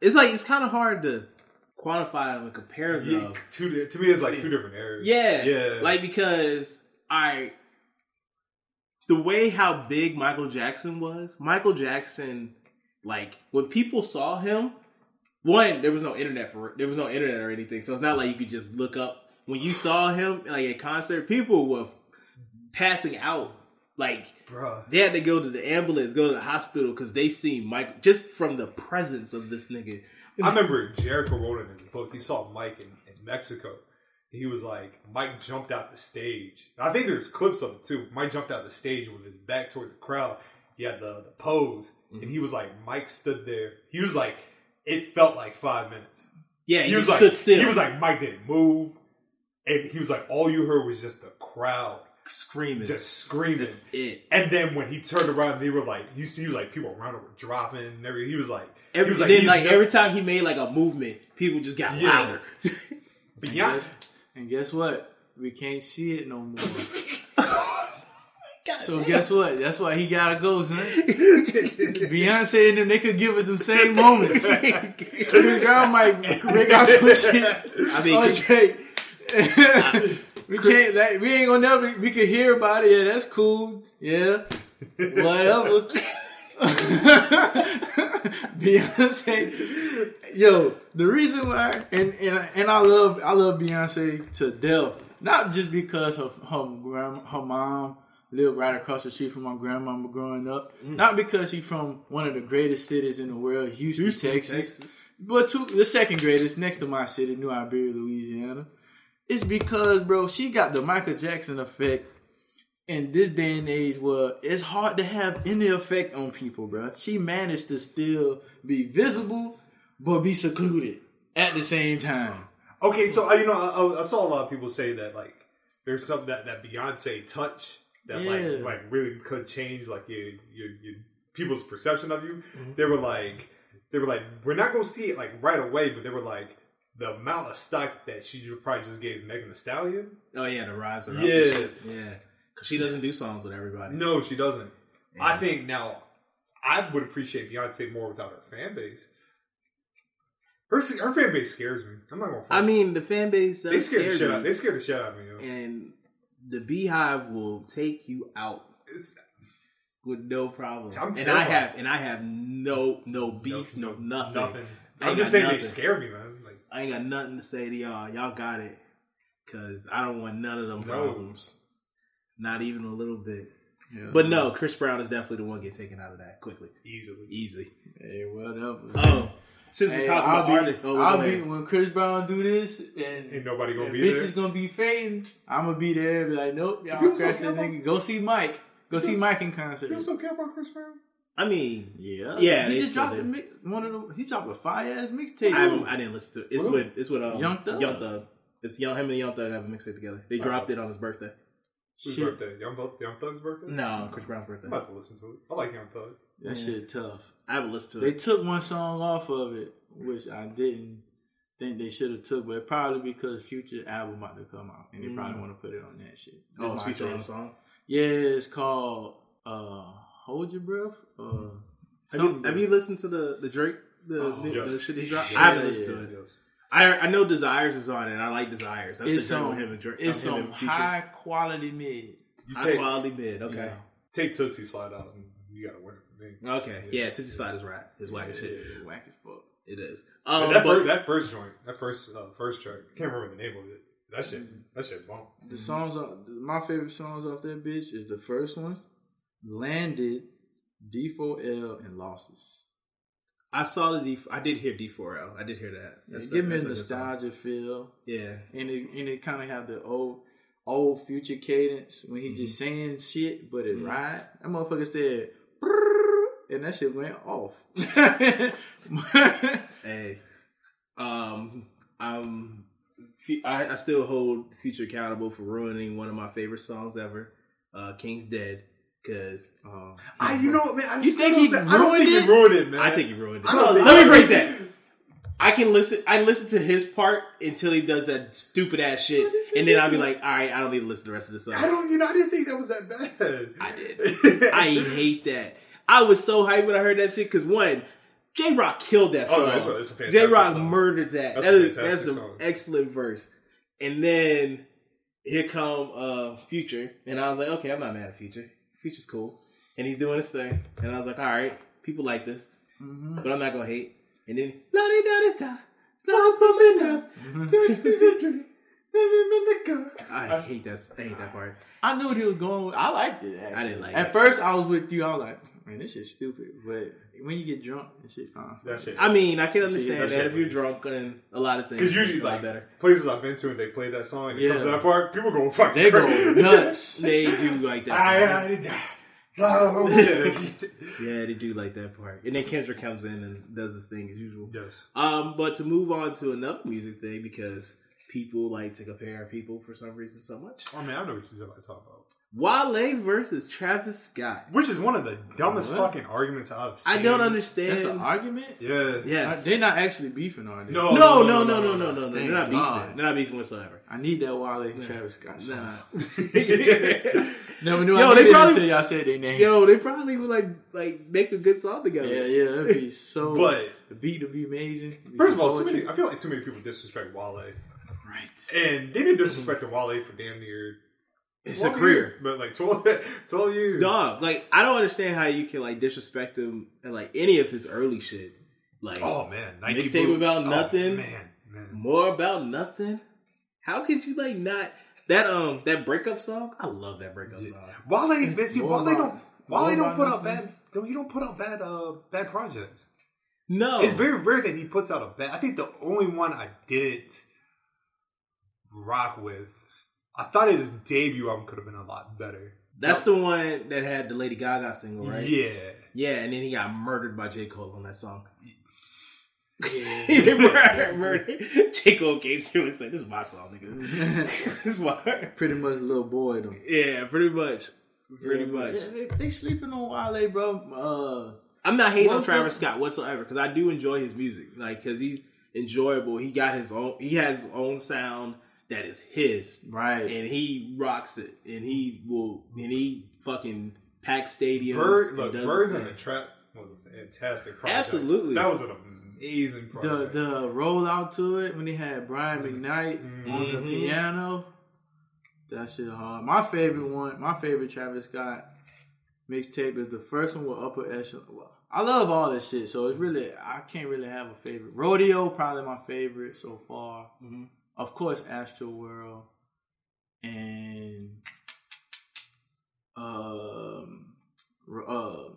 it's like it's kind of hard to quantify and compare them. Yeah, two, to me, it's like two different eras. Yeah, yeah. Like because I, the way how big Michael Jackson was, Michael Jackson, like when people saw him, one there was no internet for there was no internet or anything, so it's not like you could just look up. When you saw him like at concert, people were passing out. Like Bruh. they had to go to the ambulance, go to the hospital because they seen Mike just from the presence of this nigga. I remember Jericho wrote in his book. He saw Mike in, in Mexico. He was like, Mike jumped out the stage. I think there's clips of it too. Mike jumped out the stage with his back toward the crowd. He had the, the pose, and mm-hmm. he was like, Mike stood there. He was like, it felt like five minutes. Yeah, He he, was stood like, still. he was like, Mike didn't move, and he was like, all you heard was just the crowd screaming. just screaming. That's it. And then when he turned around, they were like, you see, he was like, people around him were dropping and everything. He was like, Every, he was then, like never- every time he made like a movement, people just got Yeah. louder. Beyonce, and guess what? We can't see it no more. So guess what? That's why he gotta go, son. Beyonce and them, they could give us the same moments. Chris Brown might break out some shit. I mean, Oh, Drake. we can't. Like, we ain't gonna never. We could hear about it. Yeah, that's cool. Yeah, whatever. Beyonce, yo, the reason why, and, and and I love I love Beyonce to death, not just because of her grand, her mom lived right across the street from my grandmama growing up, not because she's from one of the greatest cities in the world, Houston, Texas, but two, the second greatest next to my city, New Iberia, Louisiana. It's because, bro, she got the Michael Jackson effect in this day and age where it's hard to have any effect on people, bro. She managed to still be visible, but be secluded at the same time. Okay, so uh, you know, I, I saw a lot of people say that like there's something that that Beyonce touch that Yeah. like like really could change like your your, your people's perception of you. Mm-hmm. They were like they were like we're not gonna see it like right away, but they were like the amount of stock that she probably just gave Megan Thee Stallion. Oh yeah, the rise her up. Yeah. yeah. Because she doesn't do songs with everybody. No, she doesn't. I think now I would appreciate Beyonce more without her fan base. Her her fan base scares me. I'm not gonna. I mean, the fan base does they scare the scare shit me, out. They scare the shit out of me. Yo. and the BeyHive will take you out It's- with no problem. I'm and I have and I have no no beef, no, nothing. Nothing. I I'm just got saying they nothing. scare me, man. Like I ain't got nothing to say to y'all. Y'all got it. Cause I don't want none of them No. problems. Not even a little bit. Yeah. But no, Chris Brown is definitely the one get taken out of that quickly. easily. Easy. Hey, whatever. Oh. Since Hey, we talking I'll about be, artists, oh, I'll be when Chris Brown do this and Ain't nobody gonna and be bitches there. gonna be fading. I'm gonna be there. and Be like, nope, y'all You so crash that nigga. Go see Mike. Go see Mike in concert. You still care about Chris Brown? I mean, Yeah, Yeah, He just dropped a mix, one of them. He dropped a fire ass mixtape. I, I didn't listen to it. It's Who? with it's with um, Young Thug. Young Thug. It's Young him and Young Thug have a mixtape together. They dropped it on his birthday. Whose Shit. birthday? Young, Thug- Young Thug's birthday? No, Chris Brown's birthday. I'm about to listen to it. I like Young Thug. That shit tough. I haven't listened to They it. They took one song off of it, which I didn't think they should have took, but probably because Future album about to come out, and they probably want to put it on that shit. Oh, That's it's my featured on song. Yeah, it's called uh, "Hold Your Breath." Uh, Have you, have you listened to the the Drake the, Oh, the, yes. the shit he dropped? Yeah, I haven't listened yeah, to it. Yes. I I know Desires is on it. and I like Desires. That's It's the joint on. with him and Drake. It's him on high quality mid. You High take, quality mid. Okay. Yeah. take Toosie Slide out and you got to win it for me. Okay. Yeah, Tizzy Slide is right. It's whack as shit. Yeah, whack as fuck. It is. But Um, that, but- first, that first joint, that first uh, first track, can't remember the name of it. That shit, that shit bomb. The songs, off- my favorite songs off that bitch is the first one, "Landed," D4L, and "Losses." I saw the D. I did hear D4L. I did hear that. That's give me a that's good song. nostalgia feel. Yeah. and it and it kind of have the old old future cadence when he just saying shit, but it ride. That motherfucker said, and that shit went off. Hey, um, I'm. I, I still hold Future accountable for ruining one of my favorite songs ever, uh, "King's Dead," because Um, I, you know what, man? I You think he say- I don't think it? he ruined it, man. I think he ruined it. Let me phrase that. I can listen. I listen to his part until he does that stupid ass shit, and then I'll be like, "All right, I don't need to listen to the rest of the song." I don't, you know, I didn't think that was that bad. I did. I hate that. I was so hyped when I heard that shit because one, Jay Rock killed that Oh, song. no, it's a- it's a fantastic Jay Rock murdered that. That's That a is fantastic that's an song. excellent verse. And then here come uh Future, and I was like, okay, I'm not mad at Future. Future's cool, and he's doing his thing, and I was like, all right, people like this, Mm-hmm. but I'm not gonna hate. And then la di da da da, stop bumming up. Mm-hmm. I hate that. I hate that part. I knew what he was going. with. I liked it. Actually. I didn't like it. At it. first, I was with you. I was like, man, this shit's stupid. But when you get drunk, this shit fine. That shit. I mean, I can Shit, understand that that shit if you're drunk and a lot of things. Because usually, it's a lot like better. places I've been to, and they play that song, and it Yeah. comes to that part, people go fucking they go nuts. They do like that. I, part. I, I, yeah. Yeah, they do like that part. And then Kendrick comes in and does his thing as usual. yes. Um, but to move on to another music thing because people like to compare people for some reason so much. I mean, I know what you're about to talk about. Wale versus Travis Scott. Which is one of the dumbest What? fucking arguments I've seen. I don't understand. That's an argument. Yeah. Yes. They're not actually beefing, are they? No. no, no, no, no, no, no, no. They're Thank not beefing. God. They're not beefing whatsoever. I need that Wale and Travis Scott song. Nah. Never knew Yo, I they probably- until y'all said their name. Yo, they probably would like like make a good song together. Yeah, yeah, that'd be so. But- the beat would be amazing. It'd be First of all, too many. I feel like too many people disrespect Wale, right? and they've been disrespecting Wale for damn near It's a career. years, but like 12, 12 years. Dog, like I don't understand how you can like disrespect him and like any of his early shit. Like Oh man, Nike Mixtape boots. about Oh, nothing? man, man. more about nothing. How could you like not that um that breakup song? I love that breakup song. Wale, man, see, More Wale about- don't. Wale more don't about put out bad. No, you don't put out bad. Uh, bad projects. No, It's very rare that he puts out a bad. I think the only one I didn't rock with. I thought his debut album could have been a lot better. that's the one that had the Lady Gaga single, right? Yeah. yeah, and then he got murdered by J Cole on that song. he been murdered, murdered. J Cole came to him and said, "This is my song, nigga. this is my." Pretty much little boy though. Yeah, pretty much. Pretty Yeah, much. yeah, they, they sleeping on Wale, bro. Uh, I'm not hating on Travis Scott whatsoever because I do enjoy his music, like because he's enjoyable. He got his own. He has his own sound that is his, right. and he rocks it, and he will, and he fucking packs stadiums. Bird, and look, Birds in the. Trap was a fantastic project. Absolutely. That was an amazing the project. the rollout to it when he had Brian Mm-hmm. McKnight on the Mhm. piano. That shit hard. My favorite one, my favorite Travis Scott mixtape is the first one with Upper Echelon. Well, I love all this shit, so it's really I can't really have a favorite. Rodeo probably my favorite so far. Mm-hmm. Of course, Astro World and um, um,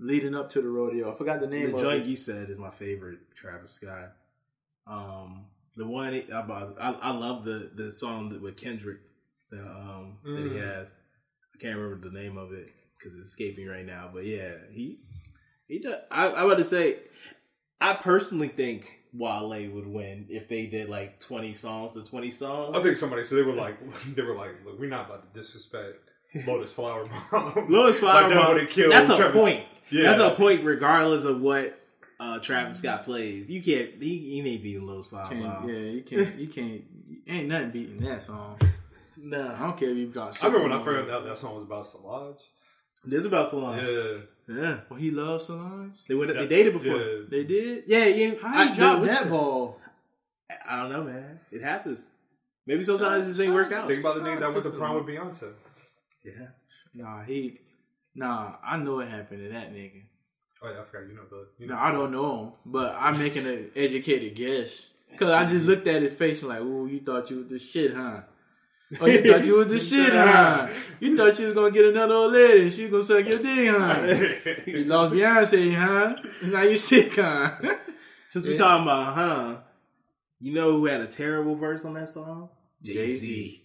leading up to the rodeo. I forgot the name The joint you said is my favorite Travis Scott. Um, the one about I, I love the the song with Kendrick the, um, that he Mm. has. I can't remember the name of it because it's escaping right now. But yeah, he he does. I, I'm about to say, I personally think Wale would win if they did like 20 songs to 20 songs. I think somebody said they were like, they were like, look, we're not about to disrespect Lotus Flower Bomb. Lotus Flower like that Bomb, would've killed that's a point. Yeah. That's a point, regardless of what uh, Travis Scott plays. You can't. He, he ain't beating Lotus Flower Can't, Bomb. yeah, you can't. You can't. Ain't nothing beating that song. No, I don't care if you got. I remember when I found out that song was about Solange. this about Solange. Yeah. Yeah, Well, he loves Solange. they went. They dated before. Yeah. They did. Yeah, you. How you I- drop the- that ball? I don't know, man. It happens. Maybe sometimes it just ain't work out. Think about the nigga that went to Shout prom with Beyonce. Yeah. Nah, he. Nah, I know what happened to that nigga. Oh yeah, I forgot. You know the. You know No, I don't know him, but I'm making an educated guess because I just looked at his face and like, "Ooh, you thought you was the shit, huh?" Oh, you thought you was the shit, huh? You thought you was gonna get another old lady and she was gonna suck your dick, huh? You lost Beyonce, huh? Now you sick, huh? Since we talking about, huh? You know who had a terrible verse on that song? Jay Z.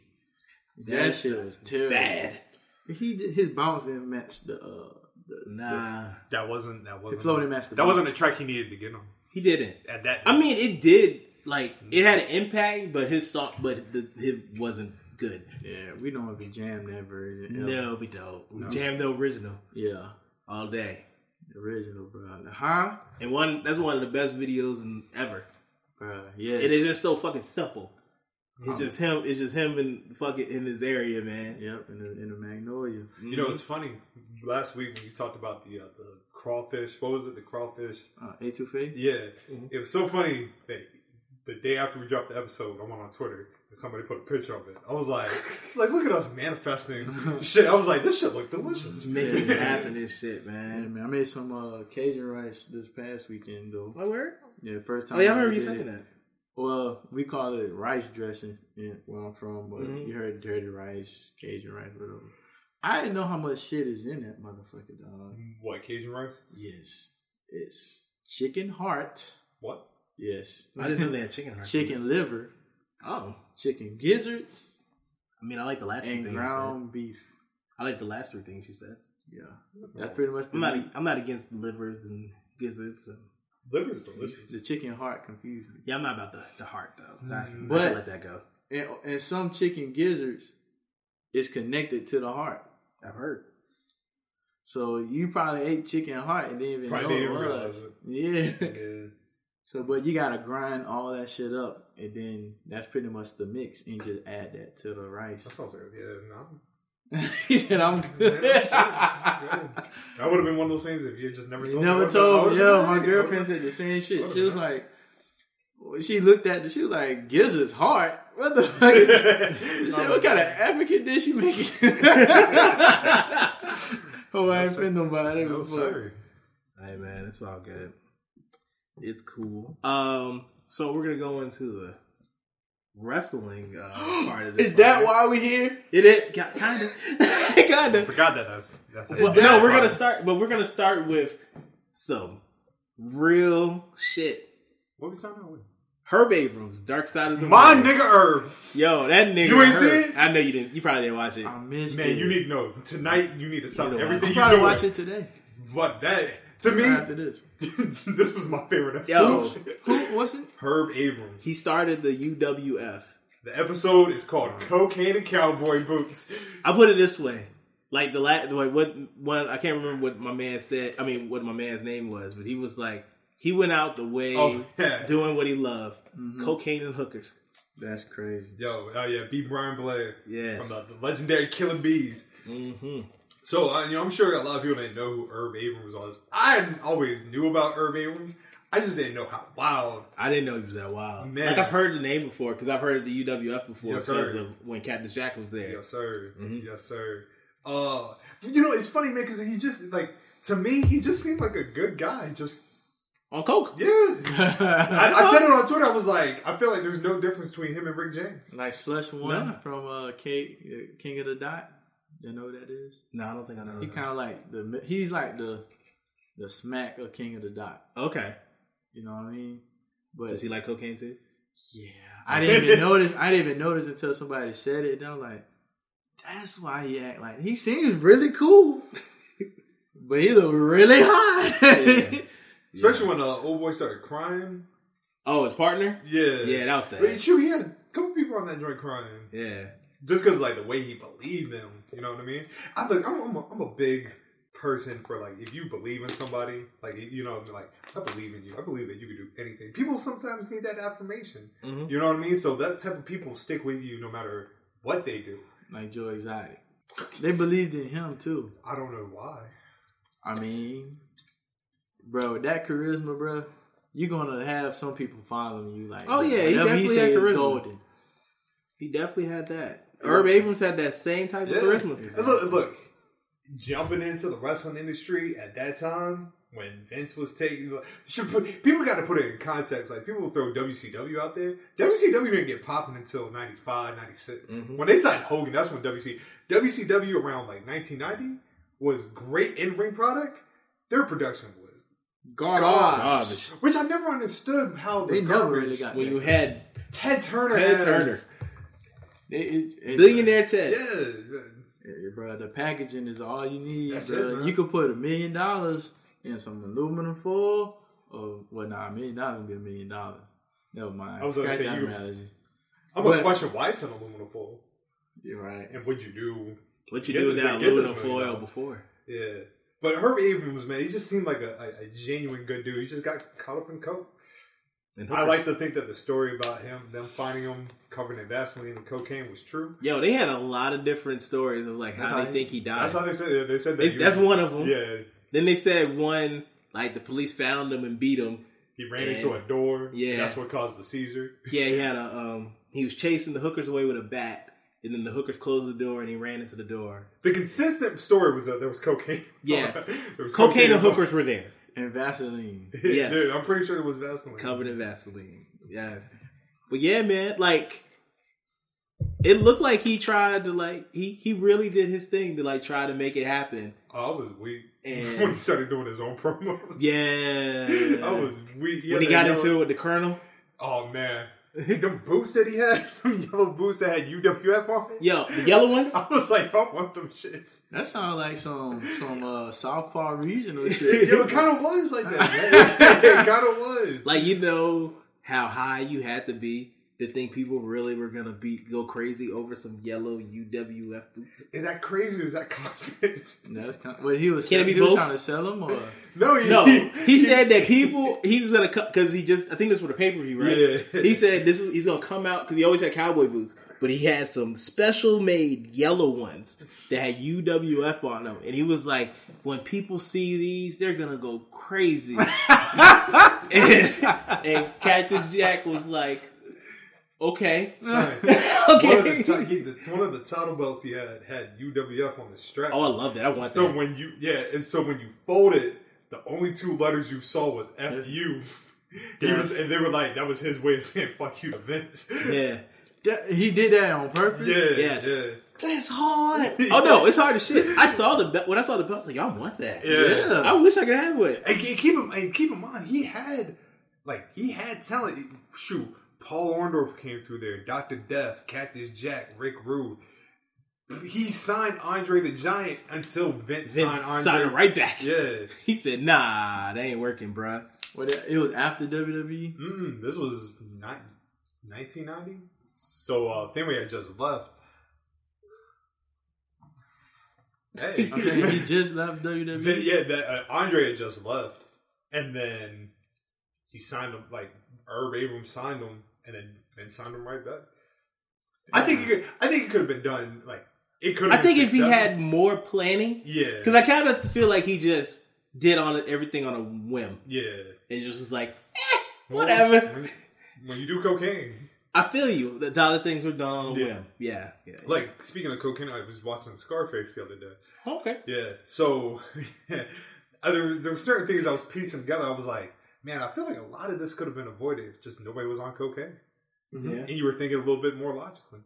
That shit was terrible. Bad. He his bounce didn't match the uh the, Nah, That wasn't. That wasn't. flow didn't match the That wasn't the track he needed to get him. he didn't. At that. I mean, it did. Like it had an impact, but his song, but the, it wasn't good. yeah. We don't be jammed that version. No, we don't. We jammed the original yeah, all day, the original, bro. Huh, and one that's one of the best videos in, ever. bro? Yes. It is just so fucking simple. It's just him. It's just him and fucking in his area, man. Yep, in the, in the Magnolia. You know, it's funny. Last week when you talked about the uh, the crawfish, what was it? The crawfish. Uh, A2F? Yeah, it was so funny that the day after we dropped the episode, I went on Twitter and somebody put a picture of it. I was like, like look at us manifesting shit. I was like, this shit look delicious. Making it happen, this shit, Yeah, man. man. I made some uh, Cajun rice this past weekend, though. What word? Yeah, first time. Oh yeah, I ever remember you did saying it. that. Well, we call it rice dressing in, where I'm from, but Mhm. you heard dirty rice, Cajun rice, whatever. I didn't know how much shit is in that motherfucker, dog. What Cajun rice? Yes, it's chicken heart. What? Yes, I didn't know they had chicken heart. chicken liver, Oh, chicken gizzards, I mean, I like the last three and things you said. ground beef. I like the last three things you said. Yeah, that's pretty much the, I'm not. I'm not against livers and gizzards. And, Liver's delicious. the chicken heart confused me. yeah, I'm not about the, the heart though. I, mm. I But- can let that go. And, and some chicken gizzards is connected to the heart. I've heard. So you probably ate chicken heart and didn't even Probably know didn't it realize was. it. Yeah. Yeah. So, but you gotta grind all that shit up, and then that's pretty much the mix, and just add that to the rice. That sounds like yeah. No. he said, "I'm good." That would have been one of those things if you just never told never told Yo, my girlfriend said the same shit. She was like, she looked at the, she was like, "Gizzard's heart." What the fuck? Is, she said, "What kind of African dish you making?" oh, I ain't been nobody. No, sorry. Hey man, it's all good. It's cool. Um, so we're gonna go into the wrestling uh, part of this. Is that podcast. why we here? It is kind of, kind of. Forgot that that's that's Well, it. no, we're gonna start, but we're gonna start with some real shit. What are we starting out with? Herb Abrams, Dark Side of the My Moon. nigga Herb. Yo, that nigga. You ain't Herb- see it? I know you didn't. You probably didn't watch it. I missed Man, it. you need to know tonight. You need to stop You everything you probably doing. watch it today. But that to me, After this, this was my favorite Yo. episode. who was it? Herb Abrams. He started the UWF. The episode is called "Cocaine and Cowboy Boots." I put it this way: Like the last, like what one I can't remember what my man said. I mean, what my man's name was, but he was like he went out the way Oh, yeah. doing what he loved, cocaine and hookers. That's crazy. Yo, oh yeah, B. Brian Blair. Yes. From the, the legendary Killer Bees. Mm-hmm. So, uh, you know, I'm sure a lot of people didn't know who Herb Abrams was. I always knew about Herb Abrams. I just didn't know how wild. I didn't know he was that wild. Man. Like I've heard the name before because I've heard the UWF before Yes, because sir. of when Cactus Jack was there. Yes, sir. Mhm. Yes, sir. Uh, you know, it's funny, man, because he just, like, to me, he just seemed like a good guy. Just, On coke. yeah. I, I said it on Twitter. I was like, I feel like there's no difference between him and Rick James. like Slush One Nah. from uh, K, uh, King of the Dot. You know what that is? No, I don't think I know. He kind of like the he's like the the smack of King of the Dot. okay. You know what I mean? But Does he like cocaine too? yeah, I didn't even notice. I didn't even notice until somebody said it. And I was like, that's why he act like he seems really cool, but he look really hot. Especially when uh, old boy started crying. Oh, his partner. Yeah. Yeah, that was sad. But true, he had a couple people on that joint crying. Yeah. Just because like the way he believed them, you know what I mean? I look, I'm, I'm, a, I'm a big person for like if you believe in somebody, like you know, like I believe in you. I believe that you can do anything. People sometimes need that affirmation. Mhm. You know what I mean? So that type of people stick with you no matter what they do. like Joe Exotic. They believed in him too. I don't know why. I mean, bro, with that charisma, bro, you're gonna have some people following you. Like, Oh, yeah, he definitely say had charisma. golden. He definitely had that. Herb Abrams had that same type of charisma. And look, look, jumping into the wrestling industry at that time when Vince was taking, put, people got to put it in context. Like people throw WCW out there. WCW didn't get popping until 95, 96. Mm-hmm. When they signed Hogan, that's when WC WCW around like 1990 was great in ring product. Their production was Garbage. Garbage. which I never understood how They the never garbage. really got When that. you had Ted Turner. Ted has- Turner, It, it, it, billionaire uh, Ted. Yeah. Yeah, bro, the packaging is all you need, That's bro. it, man. you could put a million dollars in some aluminum foil, or well, nah, a million dollars gonna be a million dollars. Never mind. I was gonna say you. Analogy. I'm But- gonna question why it's an aluminum foil You're right. and what you do What you do with that aluminum foil before? Yeah. But Herb Abrams, man, he just seemed like a, a, a genuine good dude. He just got caught up in coke. And I like to think that the story about him, them finding him covered in Vaseline and cocaine, was true. Yo, they had a lot of different stories of like how That's they he- think he died. That's how they said. They said that. They- that's was- one of them. Yeah, Then they said one like the police found him and beat him. he ran And- into a door. Yeah. that's what caused the seizure. Yeah, he had a um he was chasing the hookers away with a bat. And then the hookers closed the door and he ran into the door. The consistent story was that there was cocaine. Yeah. there was Cocaine and hookers were there. And Vaseline. Yes. Dude, I'm pretty sure it was Vaseline. Covered in Vaseline. Yeah. But yeah, man, like it looked like he tried to like he he really did his thing to like try to make it happen. Oh, I was weak And- when he started doing his own promo. Yeah. I was weak. when he got into it with the colonel. Oh man, the boots that he had, yellow boots that had UWF on it. Yo, the yellow ones? I was like, I want them shits. That sounds like some some uh, Southpaw regional shit. Yo, it kind of was like that. It kind of was. Like you know how high you had to be to think people really were gonna be go crazy over some yellow UWF boots. Is that crazy? Or is that confidence? No, that's kind of, what he was. Can it be he was both? trying to sell them, or No, he, No, he said that people he was gonna come because he just I think this was for the pay per view, right? Yeah. He said this was, he's gonna come out because he always had cowboy boots, but he had some special made yellow ones that had UWF on them, and he was like, when people see these, they're gonna go crazy. and, and Cactus Jack was like, okay, One of, the, okay. he, the, one of the title belts he had had UWF on the strap. Oh, I love that. I want so that. when you yeah, and so when you fold it, the only two letters you saw was F U. He was, and they were like, that was his way of saying "fuck you" to Vince. Yeah. That- he did that on purpose. yeah, Yes. yeah, that's hard. Oh no, it's hard as shit. I saw the belt when I saw the belt. I was like, y'all want that? Yeah. I wish I could have one. And keep him, and keep in mind, he had like he had talent. Shoot, Paul Orndorff came through there. Doctor Death, Cactus Jack, Rick Rude. He signed Andre the Giant until Vince, Vince signed Andre. signed right back. Yeah. He said, "Nah, that ain't working, bruh." Well, that- it was after? WWE. Mm, this was ni- 1990. So uh, we had just left. Hey, I'm he just left Then, WWE. yeah, that uh, Andre had just left, and then he signed him. Like Herb Abrams signed him, and then then signed him right back. I think he could. I think it could have been done. Like it could. I think if he had more planning, yeah, because I kind of feel like he just did on everything on a whim, yeah, and just was like, eh, whatever. When, when you do cocaine, I feel you. The dollar things were done on a Yeah. whim. Yeah, yeah. like speaking of cocaine, I was watching Scarface the other day. okay. Yeah. So there, was, there were certain things I was piecing together. I was like, man, I feel like a lot of this could have been avoided if just nobody was on cocaine. Yeah. And you were thinking a little bit more logically.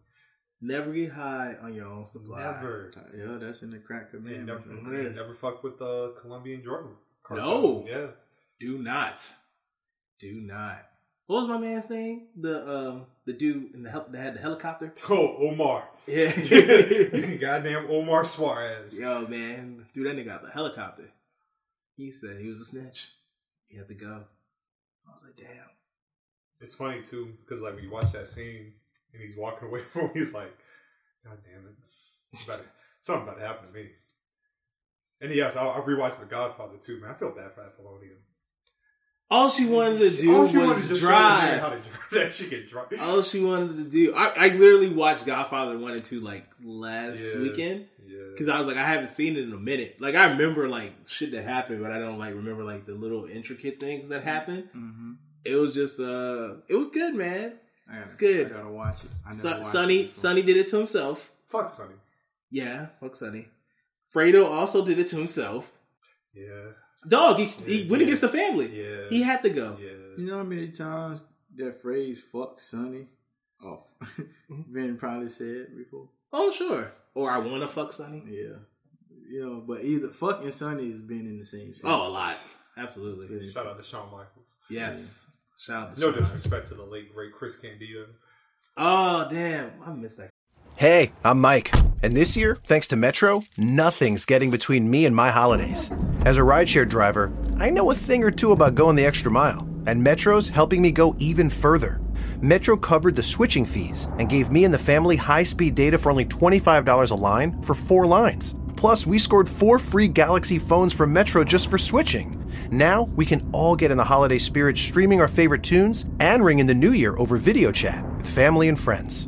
Never get high on your own supply. Never. Yeah, that's in the crack of command. never. Never fuck with the Colombian drug cartel. No. Yeah. Do not. Do not. What was my man's name? The um the dude in the hel- that had the helicopter. Oh, Omar. Yeah. Goddamn Omar Suarez. Yo, man, dude, that nigga got the helicopter. He said he was a snitch. He had to go. I was like, damn. It's funny too because like when you watch that scene and he's walking away from, him, he's like, "God damn it, about to, something about to happen to me." And yes, I, I rewatched The Godfather too, man. I feel bad for Apollonia. All she wanted to do All she was to just show the man drive. how to drive. That she can drive. All she wanted to do. I, I literally watched Godfather one and two like last Yeah. weekend Yeah. because I was like, I haven't seen it in a minute. Like I remember like shit that happened, but I don't like remember like the little intricate things that happened. Mm-hmm. It was just uh, it was good, man. I gotta, It's good. I gotta watch it. I never Son- Sonny it. Sonny did it to himself. Fuck Sonny. Yeah, fuck Sonny. Fredo also did it to himself. Yeah. Dog, he, he went yeah. against the family. Yeah. He had to go. Yeah. You know how many times that phrase "fuck Sonny" off mm-hmm. been probably said before? Oh, sure. Or I want to fuck Sonny. Yeah, you know, but either "fuck" and Sonny has been in the same. Sense. Oh, a lot. Absolutely. Shout out to Shawn Michaels. Yes. Shout out to No Shawn. disrespect to the late great Chris Candido. Oh, damn. I missed that. Hey, I'm Mike, and this year, thanks to Metro, nothing's getting between me and my holidays. As a rideshare driver, I know a thing or two about going the extra mile, and Metro's helping me go even further. Metro covered the switching fees and gave me and the family high speed data for only $25 a line for four lines. Plus, we scored four free Galaxy phones from Metro just for switching. Now, we can all get in the holiday spirit streaming our favorite tunes and ring in the new year over video chat with family and friends.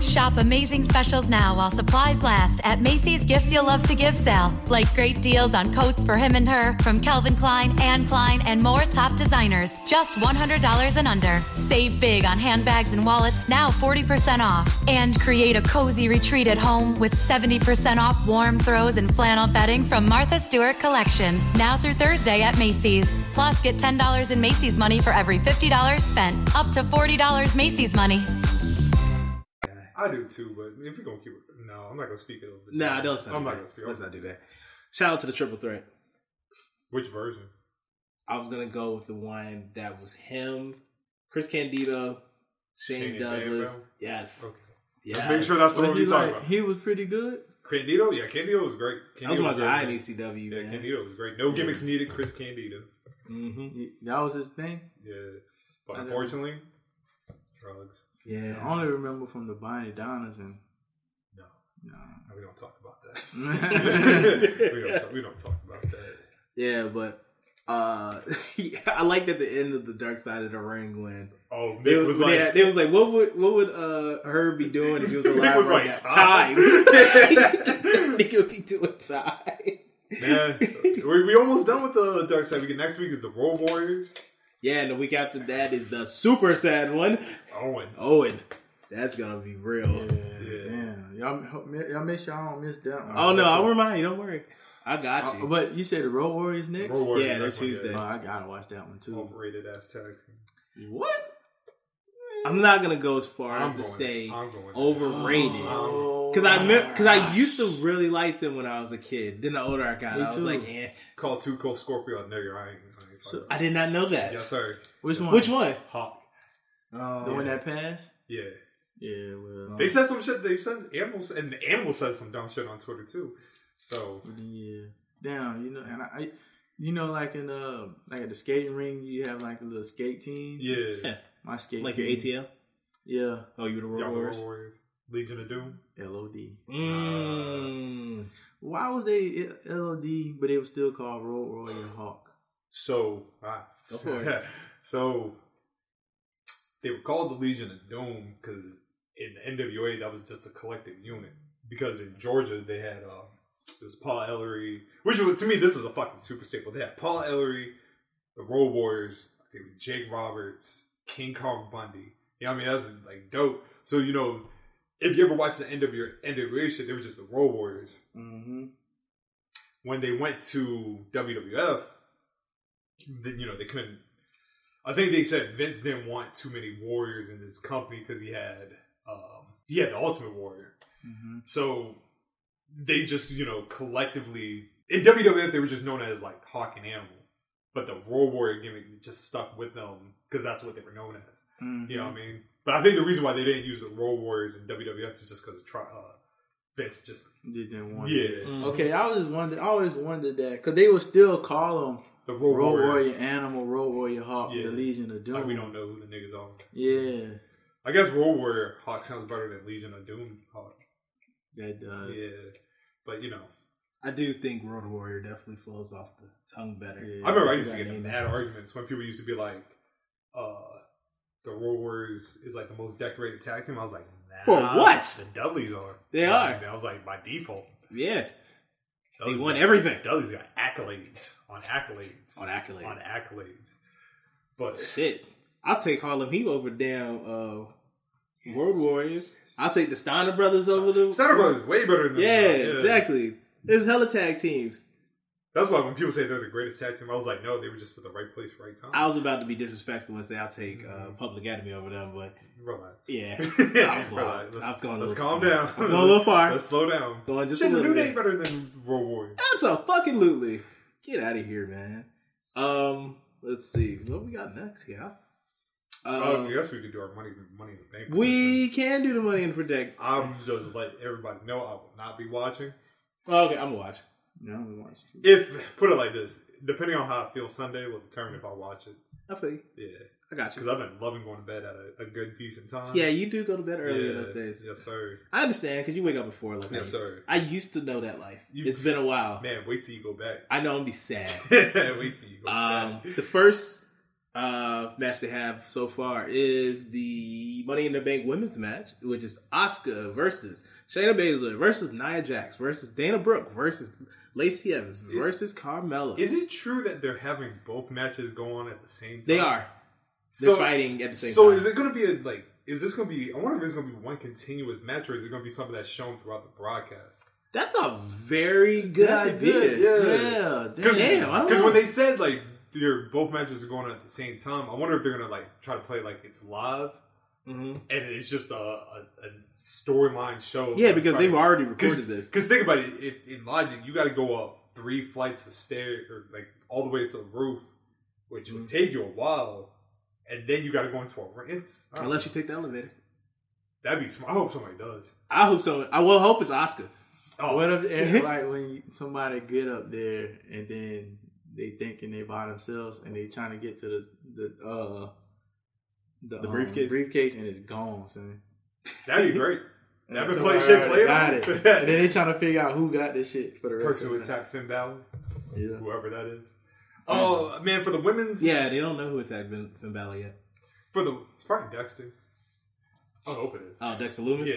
Shop amazing specials now while supplies last at Macy's Gifts You'll Love to Give sale. Like great deals on coats for him and her from Calvin Klein, Anne Klein, and more top designers. Just $100 and under. Save big on handbags and wallets, now 40% off. And create a cozy retreat at home with 70% off warm throws and flannel bedding from Martha Stewart Collection. Now through Thursday at Macy's. Plus, get $10 in Macy's money for every $50 spent. Up to $40 Macy's money. I do too, but if we're gonna keep it, no, I'm not gonna speak it over. Nah, don't say I'm not that. gonna speak. Let's not do that. Shout out to the triple threat. Which version? I was gonna go with the one that was him, Chris Candido, Shane, Shane Douglas. Bam Bam? Yes. Okay. Yes. Make sure that's the Was one he we talking like? about. He was pretty good. Candido, yeah, Candido was great. that was Candido my great, guy in. ECW. Yeah, man. Candido was great. No gimmicks needed. Chris Candido. hmm that was his thing. Yeah, but I unfortunately, drugs. I Yeah. only remember from the Bodydonnas and No, no. we don't talk about that. we don't. Talk, we don't talk about that. Yeah, but uh I liked at the end of the Dark Side of the Ring when Oh, it Nick was, was like, yeah, it was like, what would what would uh her be doing if he was Nick alive was right like, now? time. time. Nick would be doing time. man, we we almost done with the dark side. We get next week is the Road Warriors. Yeah, and the week after that is the super sad one. Owen. Owen. That's gonna be real. Yeah. Damn, y'all, y'all make sure I don't miss that one. Oh no, That's I'll a- remind you. Don't worry. I got Uh, you. but you said the Road Warriors next. Road Warriors Yeah, they're next Tuesday. Oh, I gotta watch that one too. Overrated ass tag team. What? I'm not gonna go as far I'm as to say I'm overrated. Oh, Because I because I used to really like them when I was a kid. Then the older I got, Me I was too. like, eh. Call two Cold Scorpio. No, you're right. So- I did not know that. yes, sir. Which one? Which one? Hawk. Oh, The one that passed? Yeah. Yeah, well, They said some shit. They said animals, and the animal said some dumb shit on Twitter too. So yeah. Damn, you know, and I, I you know, like in uh, like at the skating ring, you have like a little skate team. yeah, My skate like your team. ATL. Yeah, Oh, you were the Road y'all Warriors. Road Warriors, Legion of Doom. LOD. Mm. Why was they LOD, but it was still called Road Warrior Hawk? So, ah, Go for it. so they were called the Legion of Doom because in the NWA that was just a collective unit. Because in Georgia they had um, it was Paul Ellering, which was, to me this is a fucking super staple. They had Paul Ellering, the Road Warriors, Jake Roberts, King Kong Bundy. You know what I mean? That's like dope. So you know, if you ever watched the NWA, NWA shit, they were just the Road Warriors. Mm-hmm. when they went to WWF, then you know they couldn't. I think they said Vince didn't want too many warriors in his company because he had um, he had the Ultimate Warrior. So they just you know collectively in WWF they were just known as like Hawk and Animal, but the Road Warrior gimmick just stuck with them because that's what they were known as. You know what I mean? But I think the reason why they didn't use the Road Warriors in WWF is just because uh, Vince just Just didn't want yeah it. Okay, I was wondered. I always wondered that because they would still call them the Road, Road Warrior. Warrior Animal, Road Warrior Hawk, Yeah. the Legion of Doom. Like we don't know who the niggas are. Yeah, I guess Road Warrior Hawk sounds better than Legion of Doom Hawk. that does. Yeah, but you know, I do think Road Warrior definitely flows off the tongue better. Yeah. I remember I if used to you get got in mad arguments when people used to be like, uh, "The Road Warriors is like the most decorated tag team." I was like, nah, For what? The Dudleys are. They Like, are. I was like, by default, Yeah, they won got- everything Dudleys got accolades on accolades on accolades. on accolades. But Shit, I'll take Harlem Heat over damn uh, Road Warriors. I'll take the Steiner brothers over the Steiner Brothers way better than Yeah, them. exactly. There's hella tag teams. That's why when people say they're the greatest tag team, I was like, no, they were just at the right place, right time. I was about to be disrespectful and say I'll take uh, Public Enemy over them, but Relax. yeah, I was, Relax. Let's, I was going. let's calm far. down. I was going a little far. Let's slow down. Going just Shit, a the little New bit. Day better than Road Warrior. Absolutely. Get out of here, man. Um, let's see what we got next Yeah. Oh, Uh, I guess we could do our money, money in the bank. we can do the money in the predict. I'm just let everybody know I will not be watching. Okay, I'm gonna watch. No, I'm gonna watch too. If put it like this, depending on how I feel Sunday will determine if I watch it. I feel you. Yeah, I got you. because. I've been loving going to bed at a, a good decent time. Yeah, you do go to bed early yeah, in those days. Yes, sir. I understand because you wake up before like Yes, sir. I used to know that life. You- it's been a while. Man, wait till you go back. I know I'm gonna be sad. wait till you go Um, back. the first uh, match they have so far is the Money in the Bank women's match, which is Asuka versus Shayna Baszler versus Nia Jax versus Dana Brooke versus Lacey Evans versus Carmella. Is it true that they're having both matches go on at the same time? They are. They're fighting at the same so time. So is it going to be a like? Is this going to be? I wonder if it's going to be one continuous match, or is it going to be something that's shown throughout the broadcast? That's a very good That's idea. good- Yeah. Yeah, Damn, Because when they said like they're both matches are going on at the same time, I wonder if they're going to like try to play like it's live. Mhm. And it's just a, a, a storyline show. Yeah, because they've to- already recorded this. Because think about it, if in Logic, you got to go up three flights of stairs, or like all the way to the roof, which would Mm-hmm. take you a while, and then you got to go into a rinse. Unless know. you take the elevator. that'd be smart. I hope somebody does. I hope so. I will hope it's Asuka. Oh, What if it's like when somebody get up there and then they thinking they by themselves and they trying to get to the the uh the, The um, briefcase? briefcase and it's gone, son. that'd be great. That'd be So play shit played got it. and then they trying to figure out who got this shit for the rest Person of who the attacked Finn Balor, Yeah. whoever that is. Oh man, for the women's, Yeah, they don't know who attacked Finn, Finn Balor yet. for the it's probably Dexter. I hope it is. Oh, Dexter Lumis. yeah,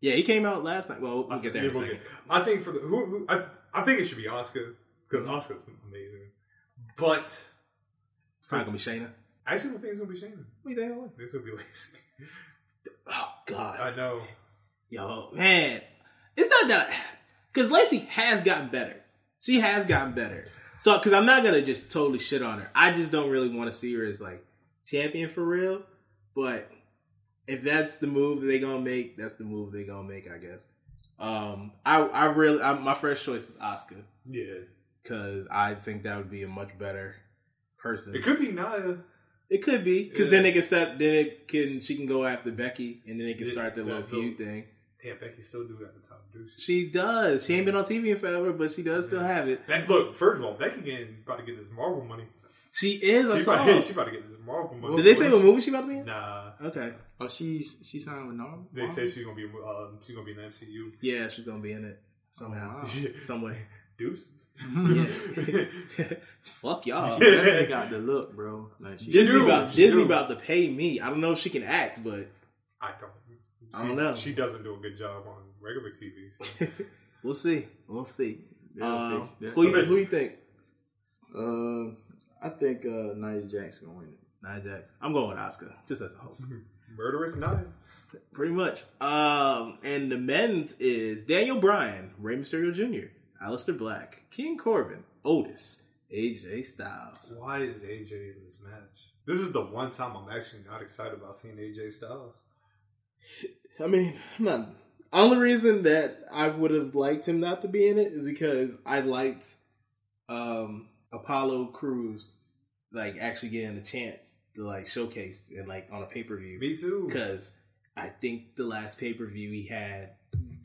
yeah, he came out last night. Well, we'll get there in a We'll second. get- I think for the who, who I, I think it should be Asuka because Mm-hmm. Asuka's amazing. But It's not gonna be Shayna. I actually don't think it's gonna be Shayna. What do you think? It's gonna be Lacey. Oh God, I know. yo, man, it's not that because Lacey has gotten better. She has gotten better. So, because I'm not gonna just totally shit on her. I just don't really want to see her as like champion for real. But if that's the move that they gonna make, that's the move they're gonna make, I guess. Um, I I really I, my first choice is Asuka Yeah, because I think that would be a much better person. it could be Naya. It could be because Yeah. then they can set. Then it can she can go after Becky, and then they can Yeah, start their yeah, little no. feud thing. Damn, Becky still do have the top to do shit. She does. She ain't been on TV in forever, but she does still have it. That, look, first of all, Becky getting about to get this Marvel money. She is. I She saw. about, she about to get this Marvel money. Did they say what movie she about to be in? Nah, Okay. Oh, she's she signed with Norm. they say she's gonna be um, she's gonna be in the MCU. Yeah, she's gonna be in it somehow, wow. some way. Deuces. Fuck y'all. They got the look, bro. Like she Disney do. about She Disney do. about to pay me. I don't know if she can act, but I don't. I don't She- know. She doesn't do a good job on regular TV. So. we'll see. We'll see. They'll Um, who you who you think? Uh, I think uh, Nia Jax gonna win it. Nia Jax. I'm going with Asuka, just as a hope. Murderous Naya. Pretty much. Um, and the men's is Daniel Bryan, Rey Mysterio Jr., Aleister Black, King Corbin, Otis, AJ Styles. Why is AJ in this match? This is the one time I'm actually not excited about seeing AJ Styles. I mean, I'm not. Only reason that I would have liked him not to be in it is because I liked um Apollo Crews like actually getting a chance to like showcase and like on a pay per view. Me too. because I think the last pay per view he had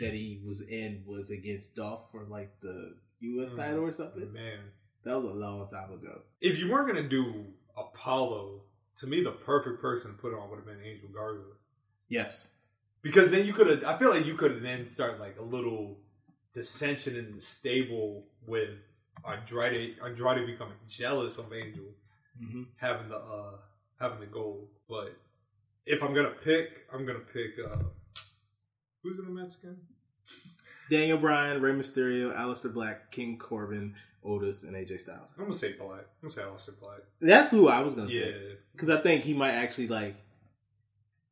that he was in was against Dolph for like the U.S. Mm. title or something. Man, That was a long time ago. if you weren't gonna do Apollo, to me the perfect person to put on would have been Angel Garza. Yes, Because then you could have, I feel like you could have then start like a little dissension in the stable with Andrade, Andrade becoming jealous of Angel mm-hmm. having the uh having the gold. But if I'm gonna pick, I'm gonna pick uh who's in the match again? Daniel Bryan, Rey Mysterio, Aleister Black, King Corbin, Otis, and AJ Styles. I'm gonna say Black. I'm gonna say Aleister Black. That's who I was gonna Yeah. because I think he might actually like.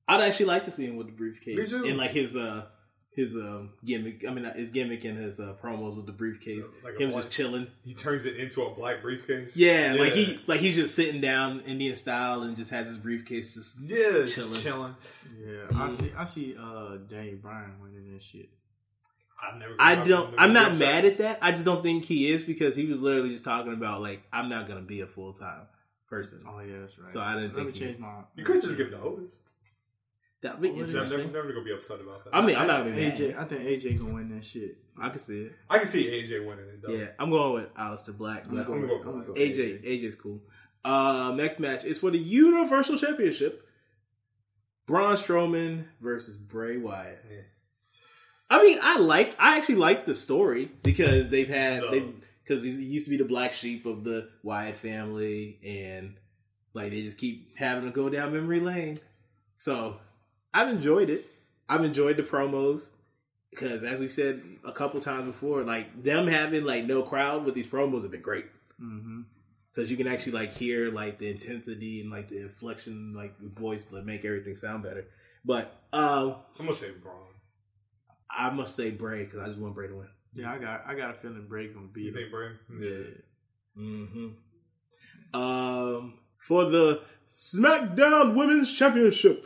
I'd actually like to see him with the briefcase Me and like his uh his um gimmick. I mean uh, his gimmick and his uh, promos with the briefcase. Like him black- just chilling. He turns it into a black briefcase. Yeah, like he like he's just sitting down Indian style and just has his briefcase just yeah, just chilling. chilling. Yeah, I see. I see. Uh, Daniel Bryan winning this shit. I've never. I don't. I'm not been mad upset. at that. I just don't think he is because he was literally just talking about like I'm not gonna be a full time person. Oh yeah, that's right. So I didn't Let think change my. You could just give it to Otis. That'd be Oh, I'm never, never gonna be upset about that. I mean, I'm not gonna be mad. AJ. I think AJ gonna win that shit. I can see it. I can see AJ winning it though. Yeah, I'm going with Aleister Black. I'm I'm with- going I'm with going with AJ, AJ's cool. Uh, next match is for the Universal Championship. Braun Strowman versus Bray Wyatt. Yeah. I mean, I like. I actually like the story because they've had No. they because he used to be the black sheep of the Wyatt family, and like they just keep having to go down memory lane. So I've enjoyed it. I've enjoyed the promos because, as we said a couple times before, like them having like no crowd with these promos have been great Mm-hmm. because you can actually like hear like the intensity and like the inflection, like voice to make everything sound better. But um, I'm gonna say Braun. I must say Bray because I just want Bray to win. Yeah, I got. I got a feeling Bray gonna beat You him. think Bray? Yeah. Mm-hmm. Um, for the SmackDown Women's Championship,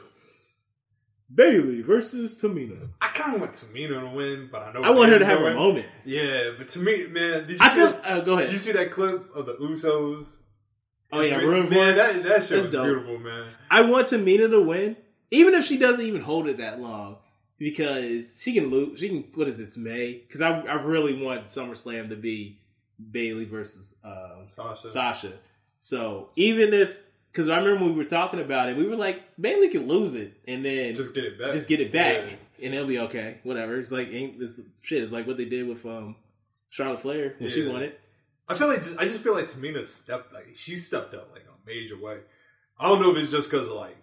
Bayley versus Tamina. I kind of want Tamina to win, but I know I want her to have gonna a moment. Yeah, but to me, man, did you I see? feel. that- Uh, go ahead. did you see that clip of the Usos? oh yeah, Room for man, that that shit That's was dope. beautiful, man. I want Tamina to win, even if she doesn't even hold it that long, because she can lose. She can. What is it? It's May. Because I, I really want SummerSlam to be Bayley versus uh, Sasha. Sasha. So even if, because I remember when we were talking about it, we were like Bayley can lose it and then Just get it back. just get it back, Yeah. and it'll be okay. Whatever. It's like ain't this shit. It's like what they did with um Charlotte Flair when she won it. I feel like just, I just feel like Tamina stepped like she stepped up like a major way. I don't know if it's just because like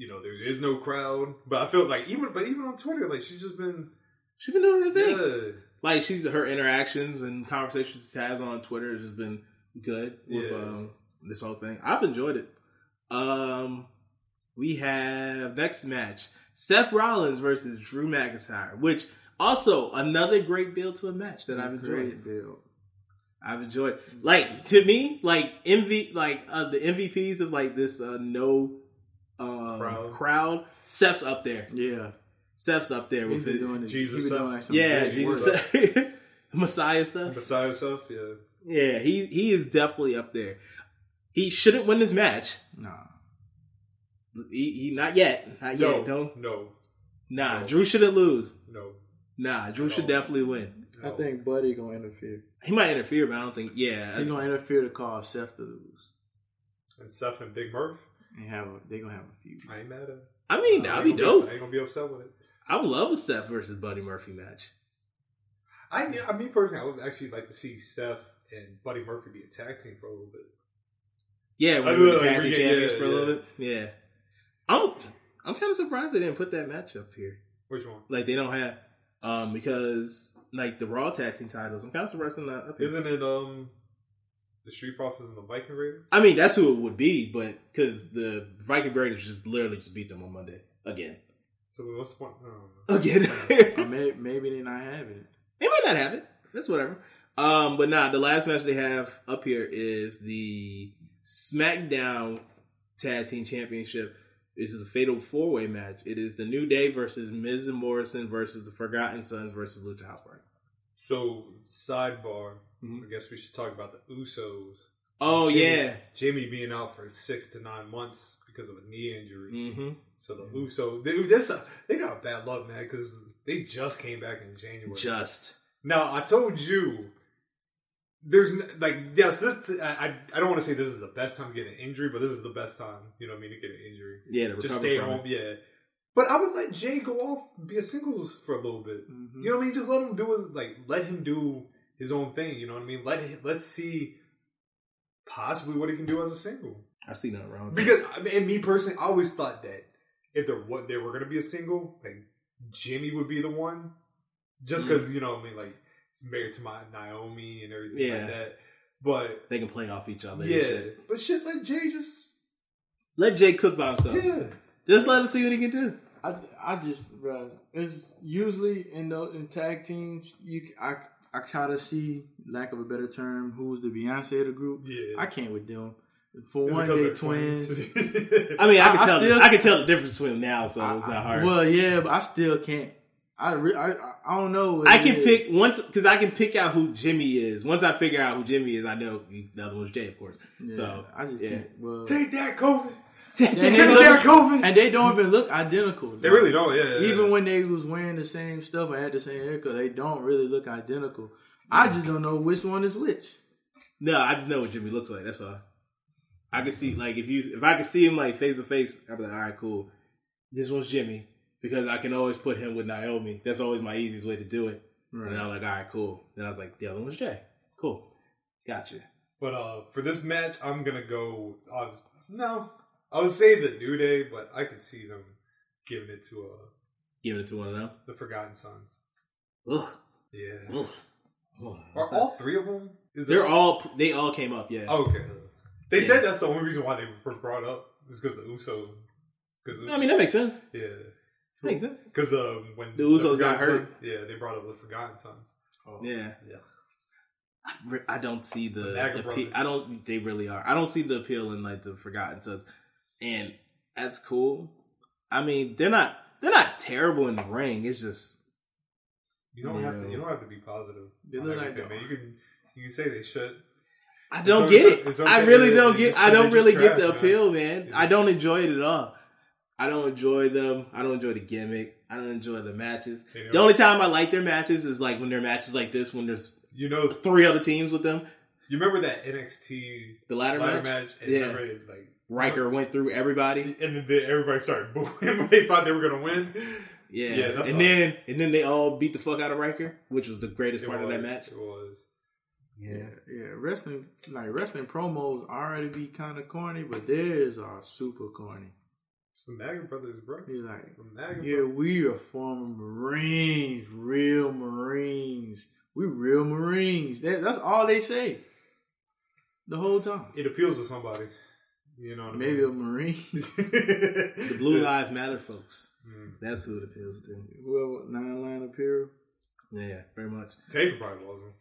you know there is no crowd, but I feel like even but even on Twitter like she's just been She's been doing her thing. yeah. like she's her interactions and conversations she has on Twitter has just been good with Yeah. um, this whole thing. I've enjoyed it. Um, we have next match: Seth Rollins versus Drew McIntyre, which also another great build to a match that I've enjoyed. Great build. I've enjoyed. Like to me, like MV, like uh, the MVPs of like this uh, no um, Crowd. crowd. Seth's up there. Yeah, Seth's up there with it. doing it. Jesus he been stuff. doing like Yeah, crazy Jesus, work. Seth. Messiah stuff. Besides stuff, yeah. Yeah, he he is definitely up there. He shouldn't win this match. Nah, He, he not yet, not No, yet. Don't no, nah. No. Drew shouldn't lose. no. Nah, Drew should definitely win. I think Buddy gonna interfere. He might interfere, but I don't think. Yeah, He gonna interfere to cause Seth to lose, And Seth and Big Murph, and have a, they gonna have a few. I ain't mad at it. I mean I that'd be gonna dope. I ain't gonna be upset with it. I would love a Seth versus Buddy Murphy match. I, I mean, personally, I would actually like to see Seth and Buddy Murphy be a tag team for a little bit. Yeah, I when we were would the like tag team regain- champions yeah, for a little yeah. bit. Yeah, I'm I'm kind of surprised they didn't put that match up here. Which one? Like they don't have um because like the Raw tag team titles. I'm kind of surprised they're not up here. Isn't it um the Street Profits and the Viking Raiders? I mean, that's who it would be, but because the Viking Raiders just literally just beat them on Monday again, So what's the point? I don't know. again. Or maybe, maybe they not having it. They might not have it. That's whatever. Um, but nah, the last match they have up here is the SmackDown Tag Team Championship. This is a fatal four way match. It is the New Day versus Miz and Morrison versus the Forgotten Sons versus Lucha House Party. So sidebar, Mhm. I guess we should talk about the Usos. Oh Jimmy- yeah. Jimmy being out for six to nine months because of a knee injury. Mm-hmm. So the Uso, they, this they got bad luck, man, because they just came back in January. Just Now I told you, there's like yes, this I I- I don't want to say this is the best time to get an injury, but this is the best time. You know what I mean to get an injury. yeah, to Just stay home, it. yeah. But I would let Jay go off, be a singles for a little bit. Mm-hmm. You know what I mean? Just let him do his like, let him do his own thing. You know what I mean? Let let's see possibly what he can do as a single. I see nothing wrong. With that. Because I mean, and me personally, I always thought that if there what they were going to be a single, like Jimmy would be the one, just Mm-hmm. because you know, what I mean, like he's married to my Naomi and everything Yeah. like that. But They can play off each other. and yeah, shit. but shit, let Jay just Let Jay cook by himself. yeah. Just let him see what he can do. I, I just, bro, it's usually in the in tag teams, you c- I I try to see, lack of a better term, who's the Beyonce of the group. Yeah. I can't with them. For Is it one, 'cause they they're twins. I mean, I I- can I tell. still- I can tell the difference between them now, so it's not hard. Well, yeah, but I still can't. I re, I, I- I don't know. I can is. pick once because I can pick out who Jimmy is. Once I figure out who Jimmy is, I know the other one's Jay, of course. Yeah, So I just yeah. can't. Well, Take that, COVID. And, Take they look- COVID. and they don't even look identical. They really don't. Yeah, yeah, Even yeah. when they was wearing the same stuff, I had the same haircut. They don't really look identical. I just don't know which one is which. No, I just know what Jimmy looks like. That's all. I can see like if you if I could see him like face to face, I'd be like, all right, cool. This one's Jimmy because I can always put him with Naomi. That's always my easiest way to do it. And I'm like, all right, cool. Then I was like, the other one's Jay. Cool, gotcha. But uh, for this match, I'm gonna go. I was, no, I would say the New Day, but I could see them giving it to uh, Giving it to one of them. the Forgotten Sons. Ugh. Yeah. Ugh. Ugh. Are all three of them? Is They're it- all they all came up. Yeah. okay. They Yeah. said that's the only reason why they were brought up is because the Usos. Because I mean that makes sense. yeah, Makes sense. because um, when The Usos got hurt. Sons- yeah, they brought up the Forgotten Sons. Yeah. Yeah. I, re- I don't see the, The Naga the brothers. I don't. They really are. I don't see the appeal in like the Forgotten Sons, and that's cool. I mean, they're not. They're not terrible in the ring. It's just You don't have to you don't have to be positive. They on look like they- You can. You can say they should. I don't It's get okay- it. it's I okay really don't get. just- I don't really get the appeal, man. It's I don't enjoy it at all. I don't enjoy them. I don't enjoy the gimmick. I don't enjoy the matches. Know- The only time I like their matches is like when they're matches like this, when there's You know. three other teams with them. You remember that NXT The ladder, ladder match. match? Yeah. remember like Ryker went through everybody. and then everybody started booing they thought they were gonna win. Yeah, Yeah, that's and all. then and then they all beat the fuck out of Ryker, which was the greatest It part of that match. It was. Yeah, yeah. Wrestling like wrestling promos already be kind of corny, but theirs are super corny. It's the Maga brothers, bro. You're like, It's Yeah, brothers. we are former Marines, real Marines. We real Marines. That, that's all they say the whole time. It appeals to somebody. You know what I Maybe a mean? Marine, The Blue Lives Matter folks. Mm. That's who it appeals to. whoever nine line appeal. Yeah, very much. Taker probably wasn't.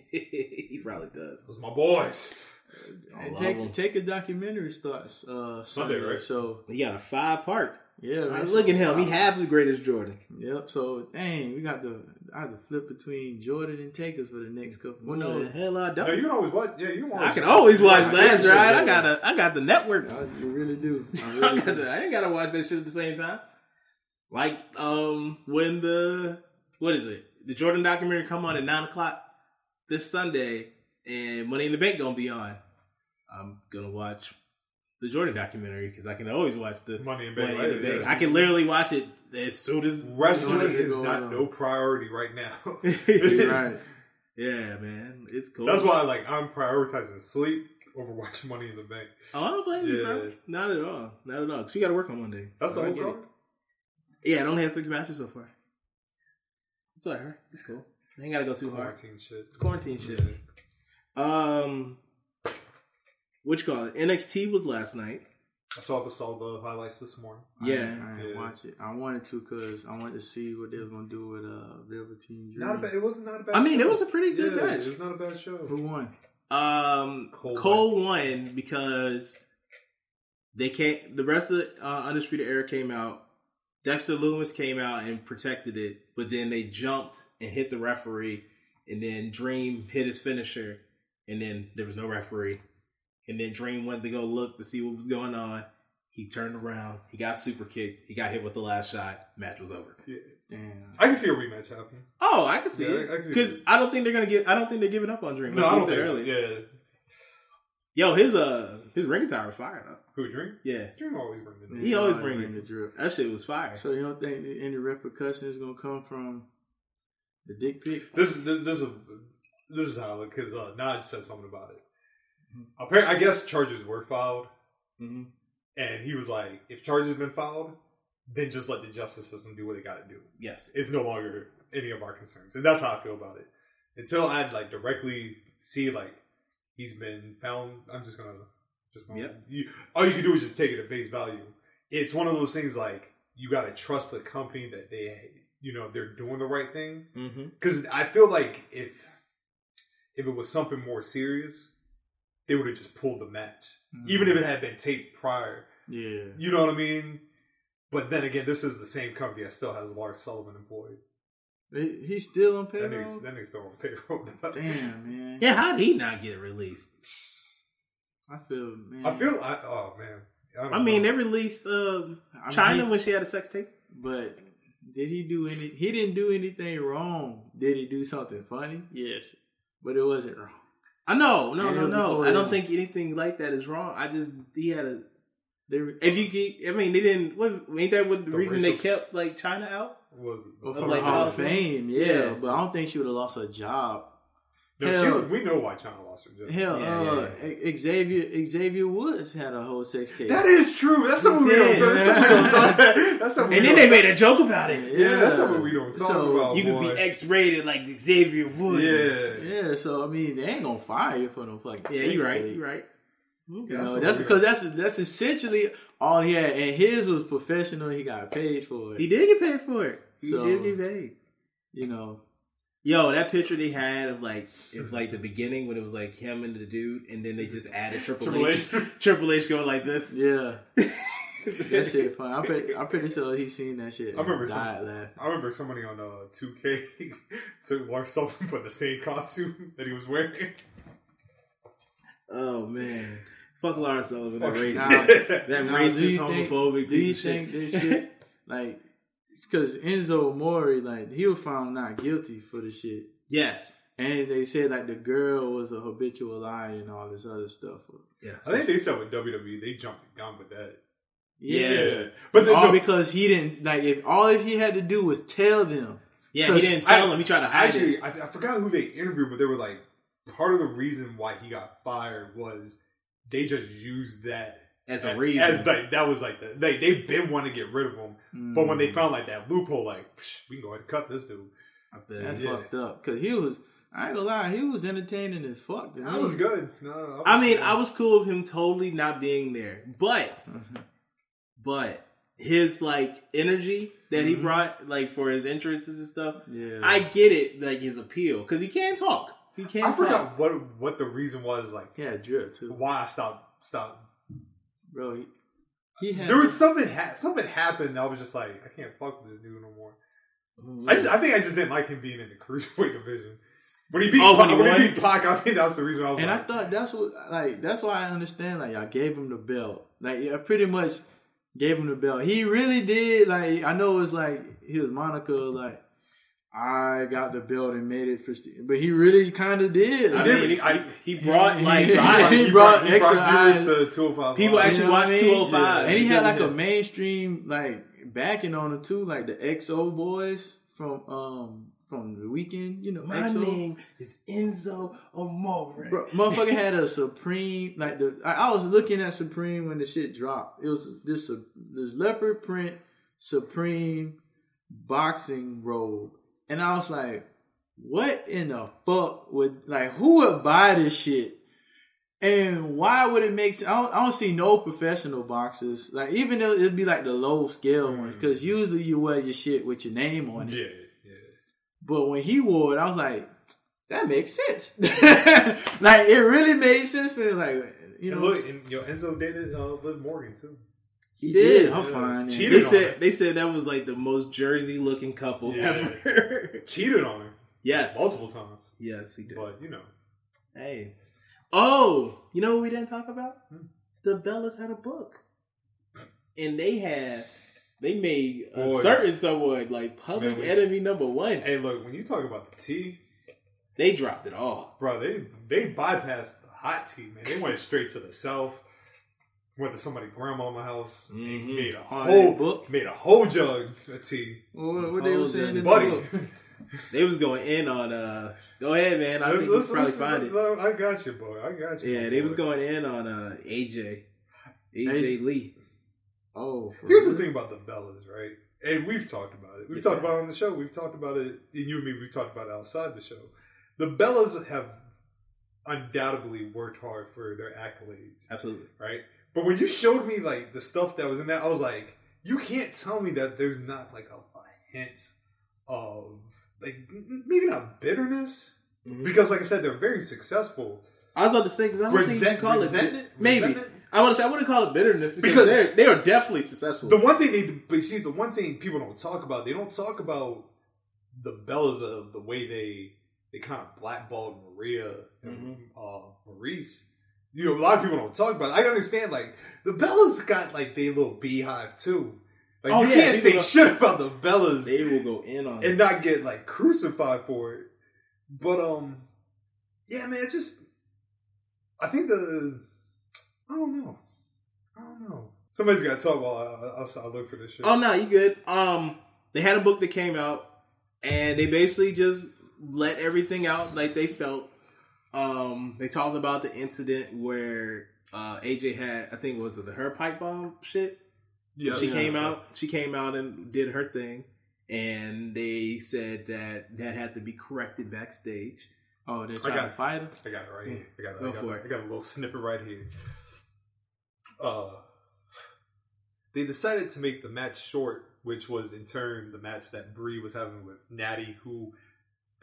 he probably does. Those my boys. And love take him. take a documentary starts uh, Sunday, right? So He got a five part. yeah, man, look at him. He half the greatest Jordan. Yep. So dang, we got the I have to flip between Jordan and Takers for the next couple. Well, Well, no, no, the hell I don't. you can always watch. Yeah, you can always I can always watch Yeah, Last Ride. I got a, I got the network. I, you really do. I I, really got do. the, I ain't gotta watch that shit at the same time. Like um when the what is it? The Jordan documentary come on at nine o'clock this Sunday, and Money in the Bank gonna be on. I'm gonna watch the Jordan documentary because I can always watch the Money in the Bank Money in the Bank. yeah. I can literally watch it as soon as Wrestling is not on? no priority right now. Right. Yeah, man, it's cool. That's why, like, I'm prioritizing sleep over watching Money in the Bank. Oh, I don't blame you, bro. Not at all. Not at all. She got to work on Monday. That's the I whole get it. Yeah, it only has six matches so far. It's alright. It's cool. They ain't gotta go too hard. Quarantine shit. It's quarantine shit. Yeah. Um, which call it? NXT was last night. I saw the saw the highlights this morning. Yeah. I, I didn't Yeah. watch it. I wanted to because I wanted to see what they were gonna do with uh Velveteen Dream. Not a bad. It wasn't not a bad. I mean, show. it was a pretty good yeah, match. It was not a bad show. Who won? Um, Cole Cole, won because they can't. The rest of the uh, Undisputed Era came out. Dexter Lumis came out and protected it, but then they jumped and hit the referee, and then Dream hit his finisher, and then there was no referee, and then Dream went to go look to see what was going on. He turned around, he got super kicked, he got hit with the last shot. Match was over. Yeah. Damn. I can see a rematch happening. Oh, I can see Yeah, it I can see because it. I don't think they're gonna get. I don't think they're giving up on Dream. No, like I don't said think so. Yeah. Yo, his uh his ring attire was fire though. Who Dream? Yeah, Dream always brings it. He always I bring bring it. the drip. that shit was fire. So you don't think any repercussion is gonna come from the dick pic? This is this this is this is how because uh, Nod said something about it. Apparently, I guess charges were filed, Mhm. and he was like, "If charges have been filed, then just let the justice system do what they got to do. Yes. It's no longer any of our concerns." And that's how I feel about it. Until I'd like directly see like he's been found, I'm just gonna just gonna, Yep. you, all you can do is just take it at face value. It's one of those things like you got to trust the company that they you know they're doing the right thing Mm-hmm. because I feel like if if it was something more serious, they would have just pulled the match, even if it had been taped prior. Yeah. You know what I mean? But then again, this is the same company that still has Lars Sullivan employed. He- He's still on That payroll. nigga's, that nigga's still on payroll. Damn, man. Yeah, how did he not get released? I feel, man. I feel. I, oh man. don't I mean, they released uh, I mean, Chyna he- when she had a sex tape. But did he do any? He didn't do anything wrong. Did he do something funny? Yes, but it wasn't wrong. I know, no, And no, no. I don't think anything like that is wrong. I just he had a. They If you get, I mean, they didn't. What ain't that? What the, The reason they kept like Chyna out? was it? well, of like the Hall Hall of of Fame, yeah, Yeah. But I don't think she would have lost her job. No, hell- was, we know why Chyna lost her job. Hell, Yeah, uh, yeah, Xavier Xavier Woods had a whole sex tape. That is true. That's something we don't. Yeah. That's something we don't talk. About. That's something. And then they made a joke about it. Yeah, that's something we don't talk So, about. You could be. X-rated like Xavier Woods. Yeah. yeah, so I mean, they ain't gonna fire you for no fucking. yeah, sex you're right. tape. You're right. You That's know, that's because that's that's essentially all he had, and his was professional. He got paid for it. He did get paid for it. He So- did get paid. you know, Yo, that picture they had of like of like the beginning when it was like him and the dude, and then they just added Triple, Triple H. H. Triple H going like this. yeah, that shit fun. I'm pretty, I'm pretty sure he's seen that shit. I remember and some- laughing. I remember somebody on uh, 2K took Lars Sullivan but the same costume that he was wearing. Oh man, fuck Lawrence Sullivan, that Fuck. racist, that Now, racist, do you think- homophobic Do you piece of think this shit like? Because Enzo Amore, like he was found not guilty for the shit, Yes, and they said like the girl was a habitual liar and all this other stuff. yes. I think they said with WWE, they jumped the gun with that. Yeah, But all no, because he didn't like if all if he had to do was tell them. yeah, he 'cause didn't tell I- him. He tried to hide actually, it. I, I forgot who they interviewed, but they were like, part of the reason why he got fired was they just used that As a reason. As like that was like the they they've been wanting to get rid of him, but when they Mm. found like that loophole, like psh, we can go ahead and cut this dude. I feel That's. Yeah. fucked up because he was. I ain't gonna lie, he was entertaining as fuck. That was good. No, that was I mean, good. I was cool with him totally not being there, but but his like energy that he brought, like for his interests and stuff, Yeah. I get it, like his appeal because he can't talk. He can't I forgot what what the reason was. Like Yeah, drip too, why I stopped stopped. Bro. He, he had There was something ha- something happened. I was just like, I can't fuck with this dude no more. I just I think I just didn't like him being in the cruiserweight division. When he beat Oh, when Pac, he when he beat Pac, I think that was the reason I was And I thought that's what like that's why I understand like y'all gave him the belt. Like I pretty much gave him the belt. He really did like I know it was like his Monica like I got the belt and made it prestigious. But he really kinda did. I Like, mean, he, I- he brought like he- eyes. he brought he extra viewers eyes. to 205 People Live. actually You know watched I mean? 205. And he had like of a mainstream like backing on him too, like the XO boys from um from the Weeknd, you know. My XO. name is Enzo Amore. Bro, motherfucker had a Supreme like the. I, I was looking at Supreme when the shit dropped. It was this uh, this leopard print Supreme boxing robe, and I was like, "What in the fuck would like who would buy this shit?" And why would it make sense? I don't, I don't see no professional boxers. Like even though it'd be like the low scale ones, because usually you wear your shit with your name on it. Yeah, yeah. But when he wore it, I was like, that makes sense. like it really made sense for me. Like you And know, look, and yo, Enzo dated uh, Liv Morgan too. He did. did. I'm Yeah. fine. Cheated They on said her. they said that was like the most Jersey looking couple Yeah. ever. Cheated on her yes, multiple times, Yes, he did. but you know, Hey, oh, you know what we didn't talk about? Hmm. The Bellas had a book, and they had they made a Boy. certain someone like public Man, enemy number one. hey, look, when you talk about the tea, They dropped it all. bro, they they bypassed the hot tea, man. They went straight to the south. Went to somebody's grandmama house, and Mhm. made a whole that book? made a whole jug of tea, what, what they were saying in buddy. book? They was going in on. uh Go ahead, man. I think you Listen, probably listen, find it. I got you, boy. I got you. Yeah, my they was going in on uh AJ, AJ Hey. Lee. Oh, for Here's the thing about the Bellas, right? And we've talked about it. We've Yes, talked about it on the show. We've talked about it. And you and me, we've talked about it outside the show. The Bellas have undoubtedly worked hard for their accolades, Absolutely. right? But when you showed me like the stuff that was in that, I was like, you can't tell me that there's not like a, a hint of like maybe not bitterness Mm-hmm. because, like I said, they're very successful. I was about to say because I don't think Resent- you call it resentment? maybe. Resentment? I want to say I wouldn't call it bitterness because, Because- they're they are definitely successful. The one thing they, but see, the one thing people don't talk about, they don't talk about the Bellas of the way they they kind of blackballed Maria and uh, Maryse. You know, a lot of people don't talk about. it. I understand, like the Bellas got like their little BeyHive too. Like Oh, you yeah, can't say people- shit about the Bellas they will go in on and it. not get like crucified for it. But um, yeah, man, it just I think the I don't know, I don't know. Somebody's got to talk while I, I, I look for this shit. Oh no, you good. Um, they had a book that came out, and they basically just let everything out like they felt. Um, they talked about the incident where uh, AJ had, I think, was it the her pipe bomb shit? yeah, she yeah, came yeah. out. She came out and did her thing, and they said that that had to be corrected backstage. Oh, they're I trying got to fight him. I got it right here. I got, it. Go I got, for it. I got a little snippet right here. Uh, they decided to make the match short, which was in turn the match that Brie was having with Natty, who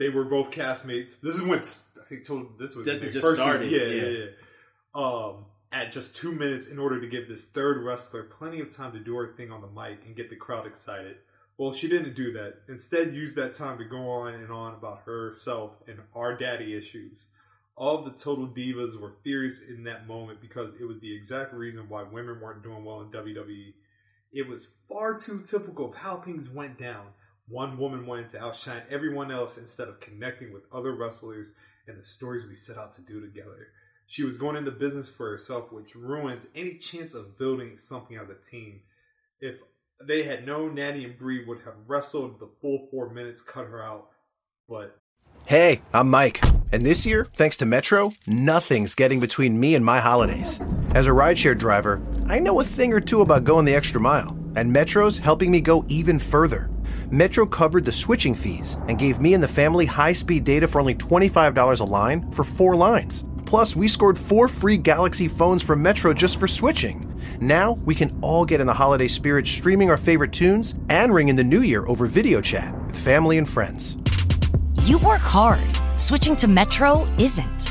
they were both castmates. This is when I think told this was That when they they just first started, season. Yeah, yeah. yeah, yeah. Um, at just two minutes, in order to give this third wrestler plenty of time to do her thing on the mic and get the crowd excited. Well, she didn't do that. Instead, used that time to go on and on about herself and our daddy issues. All the total divas were furious in that moment because it was the exact reason why women weren't doing well in WWE. It was far too typical of how things went down. One woman wanted to outshine everyone else instead of connecting with other wrestlers and the stories we set out to do together. She was going into business for herself, which ruins any chance of building something as a team. If they had known Natty and Brie would have wrestled the full four minutes, cut her out. But Hey, I'm Mike, and this year, thanks to Metro, nothing's getting between me and my holidays. As a rideshare driver, I know a thing or two about going the extra mile, and Metro's helping me go even further. Metro covered the switching fees and gave me and the family high speed data for only $25 a line for four lines. Plus, we scored four free Galaxy phones from Metro just for switching. Now, we can all get in the holiday spirit streaming our favorite tunes and ring in the new year over video chat with family and friends. You work hard Switching to Metro isn't.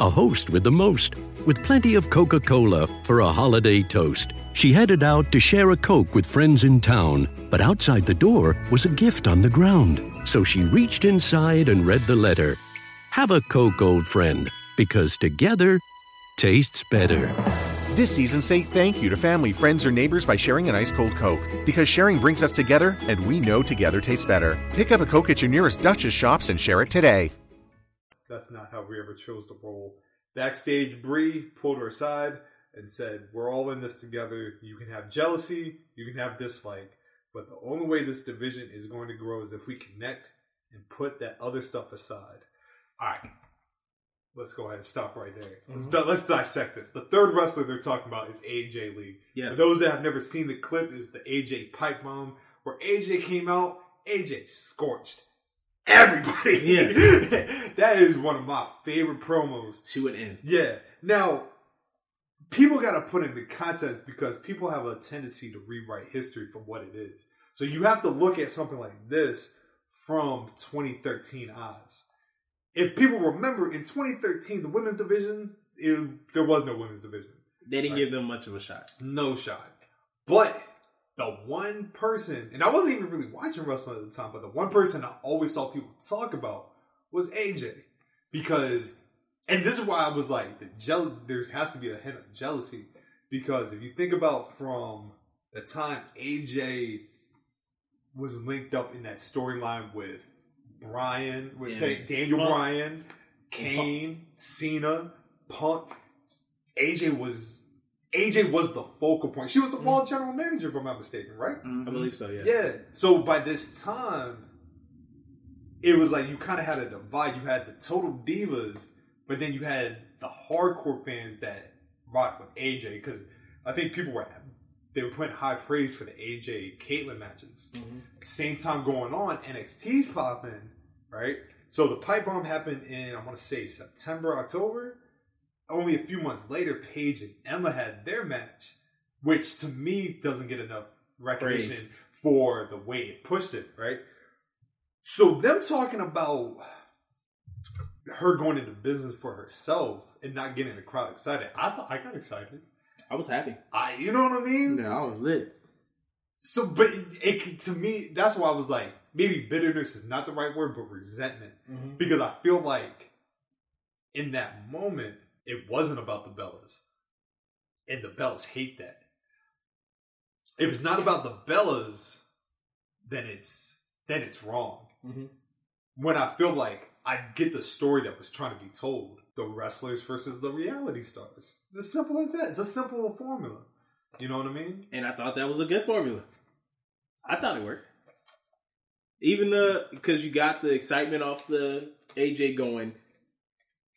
a host with the most, with plenty of Coca Cola for a holiday toast. She headed out to share a Coke with friends in town, but outside the door was a gift on the ground. So she reached inside and read the letter Have a Coke, old friend, because together tastes better. This season, say thank you to family, friends, or neighbors by sharing an ice cold Coke. Because sharing brings us together, and we know together tastes better. Pick up a Coke at your nearest Duchess shops and share it today. That's not how we ever chose to roll. Backstage, Brie pulled her aside and said, "We're all in this together. You can have jealousy, you can have dislike, but the only way this division is going to grow is if we connect and put that other stuff aside." All right, let's go ahead and stop right there. Let's, Mhm. let's dissect this. The third wrestler they're talking about is AJ Lee. Yes. For those that have never seen the clip, is the AJ pipe bomb where AJ came out. AJ scorched everybody. Yes. that is one of my favorite promos. She went in. Yeah. Now, people got to put into context because people have a tendency to rewrite history for what it is. So you have to look at something like this from 2013 eyes. If people remember, in 2013, the women's division, it, there was no women's division. They didn't Right. give them much of a shot. No shot. But the one person, and I wasn't even really watching wrestling at the time, but the one person I always saw people talk about was AJ. Because, and this is why I was like, the jeal- there has to be a hint of jealousy. Because if you think about from the time AJ was linked up in that storyline with Brian, with Daniel Punk. Bryan, Kane, Cena, Punk, AJ was AJ was the focal point. She was the mm. Raw general manager, if I'm not mistaken, right? Mm-hmm. I believe so. Yeah. Yeah. So by this time, it was like you kind of had a divide. You had the total divas, but then you had the hardcore fans that rock with AJ because I think people were they were putting high praise for the AJ Kaitlyn matches. Mm-hmm. Same time going on, NXT's popping, right? So the pipe bomb happened in I want to say September, October. Only a few months later, Paige and Emma had their match, which to me doesn't get enough recognition Praise. for the way it pushed it, right? So them talking about her going into business for herself and not getting the crowd excited, I thought I got excited. I was happy. I, you know what I mean? Yeah, I was lit. So, but it, it to me, that's why I was like, maybe bitterness is not the right word, but resentment, mm-hmm. because I feel like in that moment it wasn't about the Bellas, and the Bellas hate that. If it's not about the Bellas, then it's then it's wrong. Mm-hmm. When I feel like I get the story that was trying to be told, the wrestlers versus the reality stars. As simple as that. It's a simple formula. You know what I mean? and I thought that was a good formula. I thought it worked. Even the because you got the excitement off the AJ going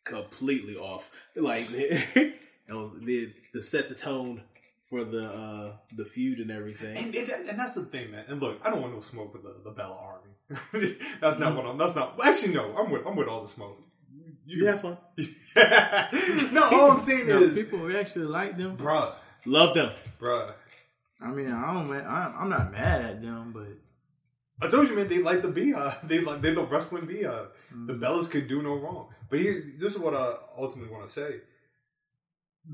completely off, like it was the the set the tone for the uh the feud and everything. And, and, and that's the thing, man. And look, I don't want no smoke with the, the Bella Army. that's not what I'm. That's not. Actually, no. I'm with. I'm with all the smoke. You have fun, no, all I'm saying No, is, people actually like them. bruh, love them. bruh. I mean, I don't. Man, I, I'm not mad at them, but I told you, man. They like the BeyHive. Uh, they like they're uh, the wrestling BeyHive. The Bellas could do no wrong. But here, this is what I ultimately want to say.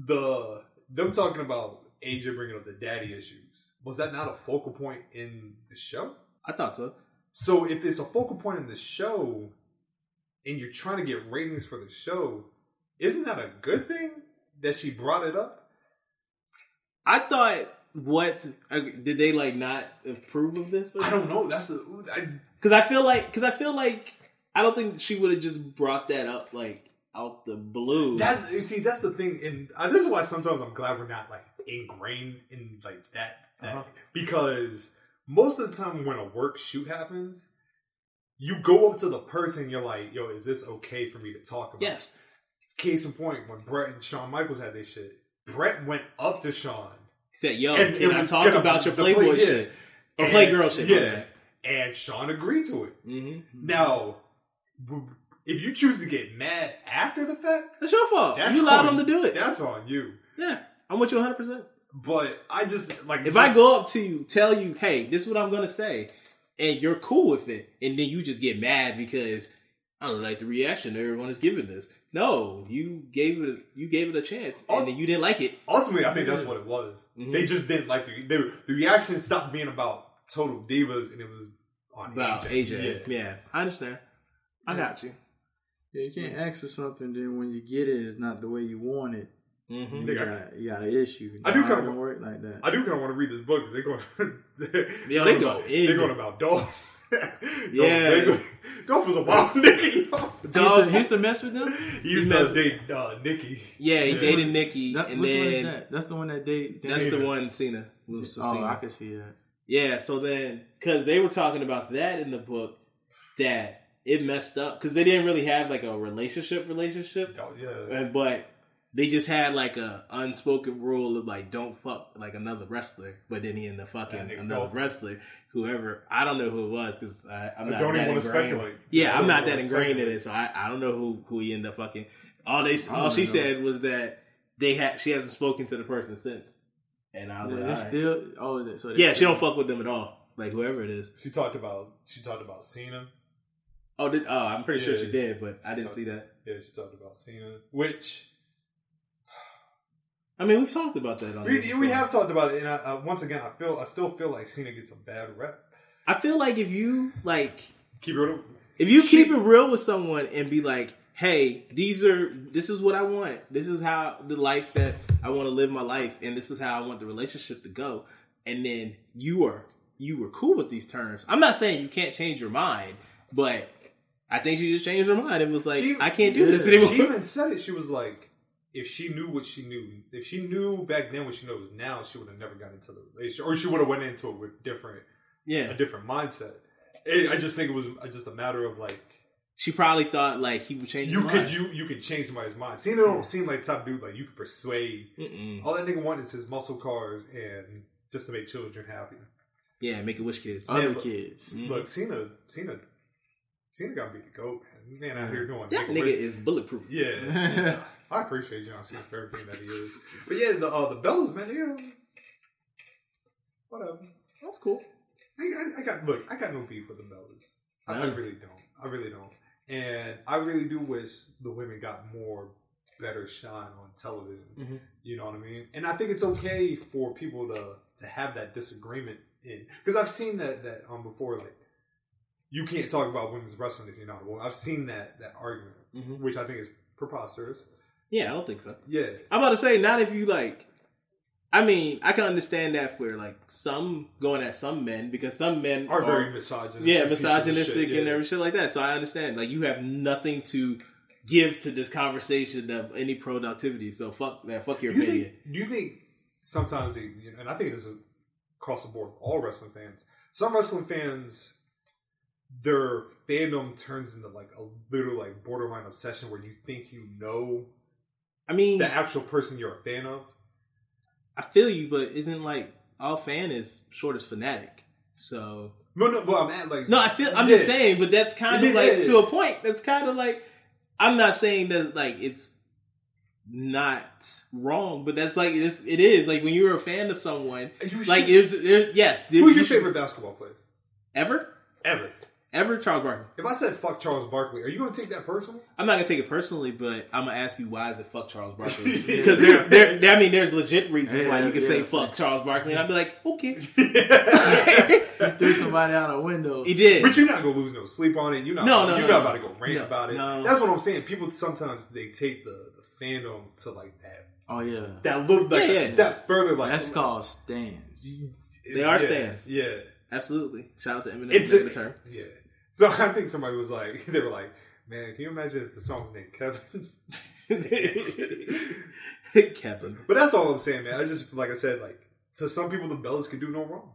The them talking about AJ bringing up the daddy issues was that not a focal point in the show? I thought so. So if it's a focal point in the show and you're trying to get ratings for the show, isn't that a good thing that she brought it up? I thought what uh, did they like not approve of this? I don't know. That's I, Because I feel like because I feel like I don't think she would have just brought that up like out the blue. that's you see that's the thing, and uh, this is why sometimes I'm glad we're not like ingrained in like that, that Uh-huh. because most of the time when a work shoot happens, you go up to the person, you're like, yo, is this okay for me to talk about? Yes. Case in point, when Brett and Shawn Michaels had this shit, Brett went up to Shawn. He said, "Yo, And can I talk about your Playboy play- yeah. shit or Playgirl shit?" Yeah. And Shawn agreed to it. Mm-hmm. Now, if you choose to get mad after the fact, That's your fault. that's you allowed him to do it. That's on you. Yeah, I'm with you 100. percent But I just like If I go up to you, tell you, "Hey, this is what I'm gonna say," and you're cool with it, and then you just get mad because I don't like the reaction everyone is giving this. No, you gave it. You gave it a chance, and then you didn't like it. Ultimately, I think that's what it was. Mhm. They just didn't like the, they, the reaction stopped being about total divas and it was on About AJ. AJ. Yeah. I understand. I got you. Yeah, you can't ask for something, then when you get it, it's not the way you want it. Mhm. You, got, you got an issue. I do Nah, kinda work like that. I do kind of want to read this book because they're going. Yo, they go About, they're going about Dolph. Yeah. Dolph, Dolph was a wild nigga. yo. Dolph- he used to mess with them. He used to date uh, Nikki. Yeah, he dated Nikki, That, and which one is then that? That's the one that date. that's Cena. the one Cena. Oh, Cena. I can see that. Yeah, so then because they were talking about that in the book, that it messed up because they didn't really have like a relationship relationship, Oh, yeah. and but they just had like a unspoken rule of like don't fuck like another wrestler, but then he ended up fucking And another both- wrestler, whoever I don't know who it was because I'm I don't that even wanna speculate. Yeah, I I'm don't that wanna ingrained in it, so I, I don't know who who he ended up fucking. All they all she know. said was that they had she hasn't spoken to the person since, and I was Yeah, like, it's "Alright." still. Oh, they- so they yeah, she don't fuck with them at all. Like whoever it is. She talked about she talked about seeing Cena. Oh, did, oh, I'm pretty sure she did, but I didn't talked- see that. Yeah, she talked about Cena, which I mean, we've talked about that on. we, we have talked about it. And I, uh, once again, I feel I still feel like Cena gets a bad rep. I feel like if you like, Keep it real. if you keep it real with someone and be like, "Hey, these are this is what I want. This is how the life that I want to live my life, and this is how I want the relationship to go," and then you are you were cool with these terms. I'm not saying you can't change your mind, but I think she just changed her mind. It was like, She- I can't do this anymore. She even said it. She was like, if she knew what she knew, if she knew back then what she knows now, she would have never gotten into the relationship, or she would have went into it with different, yeah, a different mindset. It, I just think it was uh, just a matter of like she probably thought like he would change. you his could mind. you you could change somebody's mind. Cena don't seem like of dude like you could persuade. Mm-mm. All that nigga want is his muscle cars and just to make children happy. Yeah, make a wish kids. Other Man, look- kids. Look, Cena, Cena, Cena got to be the goat, man. Man out here doing That make a nigga wish- is bulletproof. Yeah, I appreciate John Cena for everything that he is. But yeah, the uh, the Bellas, man, yeah, whatever. That's cool. I, I, I got look, I got no beef with the Bellas. I, I really don't. I really don't. And I really do wish the women got more better shine on television. Mhm. You know what I mean? And I think it's okay for people to to have that disagreement in because I've seen that that um before like you can't talk about women's wrestling if you're not a woman. I've seen that that argument, Mhm. which I think is preposterous. Yeah, I don't think so. Yeah, I'm about to say not if you like. I mean, I can understand that for like some going at some men because some men are very misogynistic. yeah, misogynistic shit, and yeah. every shit like that. So I understand. Like you have nothing to give to this conversation of any productivity. So fuck that. Fuck your you opinion. think? Do you think sometimes, and I think this is across the board for all wrestling fans. Some wrestling fans, their fandom turns into like a little like borderline obsession where you think you know I mean, the actual person you're a fan of. I feel you, but isn't like all fan is short as fanatic. So No, no, well, I'm at like no, I feel I'm Yeah. just saying, but that's kind of Yeah, like yeah. to a point. That's kind of like I'm not saying that like it's not wrong, but that's like it's, it is like when you're a fan of someone, You like should- there's yes, Who's you your favorite basketball player ever ever? Ever Charles Barkley. If I said fuck Charles Barkley, are you going to take that personally? I'm not gonna take it personally, but I'm gonna ask you why is it fuck Charles Barkley? Because there, there, I mean, there's legit reasons why you can Yeah, say yeah. fuck Charles Barkley, and I'd be like, okay, He threw somebody out a window. he did. But you're not gonna lose no sleep on it. You're not. No, no, you're no, not no. about to go rant No, about it. no. That's what I'm saying. People sometimes they take the, the fandom to like that Oh yeah, that look like Yeah, a yeah. step further. Like that's called stans. They are yeah, stans. Yeah, Absolutely. Shout out to Eminem. it's for a, the term. yeah. So I think somebody was like, they were like, man, can you imagine if the song's named Kevin? Kevin. but that's all I'm saying, man. I just like I said, like to some people, the Bellas can do no wrong,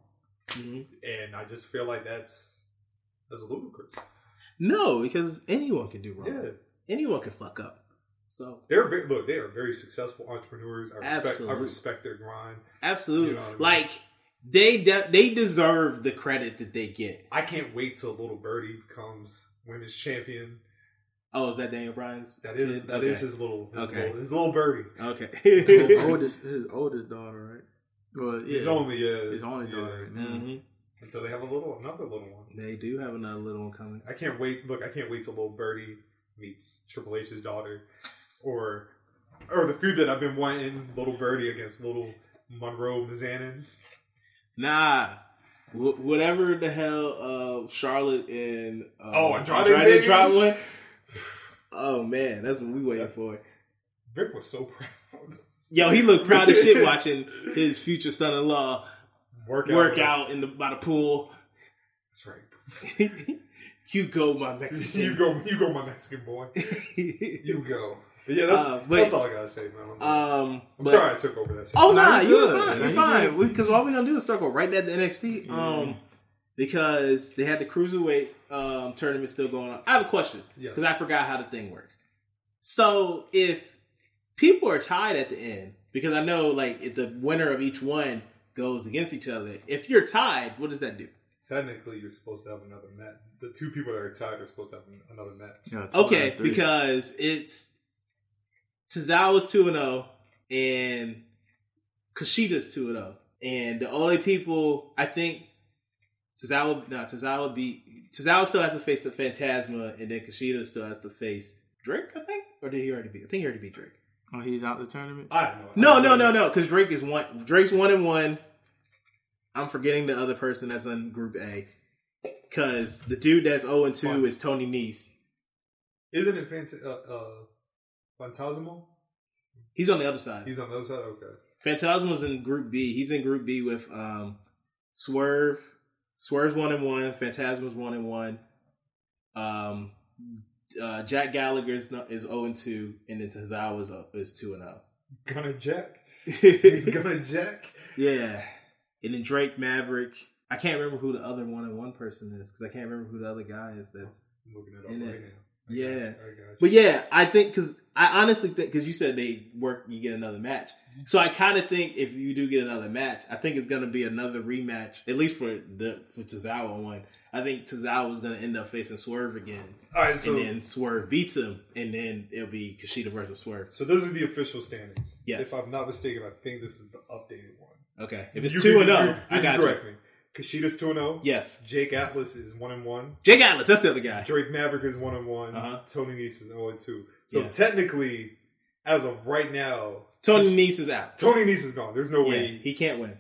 Mhm. and I just feel like that's that's a ludicrous. No, because anyone can do wrong. Yeah. Anyone can fuck up. So They're very, look. They are very successful entrepreneurs. I respect. I respect their grind. absolutely, You know I mean? like they de- they deserve the credit that they get. I can't wait till Little Birdie becomes women's champion. Oh, is that Daniel Bryan's? That is kid? that is Okay. his little his, Okay. little his little birdie. Okay. his oldest, his oldest daughter, right? Well, yeah, His only uh, his only yeah. daughter. Right now. Mhm. And so they have a little another little one. They do have another little one coming. I can't wait. Look, I can't wait till Little Birdie meets Triple H's daughter, or or the feud that I've been wanting: Little Birdie against Little Monroe Mizanin. Nah. Wh- whatever the hell uh, Charlotte and uh, Oh, Andrade's baby? dropped one. Oh man, that's what we waiting for. Vic was so proud. Yo, he looked proud as shit watching his future son-in-law Work work, out. out in the by the pool. That's right. you go, my Mexican. you go, you go, my Mexican boy. You go. But yeah, that's Uh, but- that's all I gotta say, man. I'm, Um, I'm but- sorry I took over that. Segment. Oh segment. no, you you're fine. You're fine. Because all we're gonna do is circle right back to NXT. Um, because they had the cruiserweight um tournament still going on. I have a question Yes. because I forgot how the thing works. So if people are tied at the end, because I know like if the winner of each one goes against each other, if you're tied, what does that do? Technically, you're supposed to have another match. The two people that are tied are supposed to have another match. Yeah, Okay, out of three. because it's Tozawa's two and zero, and Kushida's two and zero, and the only people I think Tozawa, no, Tozawa beat Tozawa still has to face the Fantasma, and then Kushida still has to face Drake. I think, or did he already beat? I think he already beat Drake. oh, he's out the tournament. I don't know. No, no, no, no, because Drake is one. Drake's one and one. I'm forgetting the other person that's on Group A, because the dude that's zero and two Fun. is Tony Nese. Isn't it Phant- uh, uh, Phantasmal? He's on the other side. He's on the other side. Okay. Fantasma's in Group B. He's in Group B with um, Swerve. Swerve's one and one. Fantasma's one and one. Um, uh, Jack Gallagher's no, is zero and two, and then Tozawa's uh, is two and zero. Gonna Jack. Gonna Jack. Yeah, and then Drake Maverick. I can't remember who the other one and one person is because I can't remember who the other guy is. That's I'm looking it up In right it. now. Yeah. got you, I got you. But yeah, I think because I honestly think because you said they work, you get another match. Mm-hmm. So I kind of think if you do get another match, I think it's gonna be another rematch, at least for the for Tozawa one. I think Tozawa is gonna end up facing Swerve again, All right, so and then Swerve beats him, and then it'll be Kushida versus Swerve. so this is the official standings. Yeah, If I'm not mistaken, I think this is the updated one. Okay, if it's oh, You two can- and up, I got correct you. me. Kushida's two and zero. Yes, Jake Atlas is one and one. Jake Atlas, that's the other guy. Drake Maverick is one and one. Uh-huh. Tony Nese is zero and two. So Yeah. technically, as of right now, Tony Nese is out. Tony Nese is gone. There's no Yeah, way he can't win.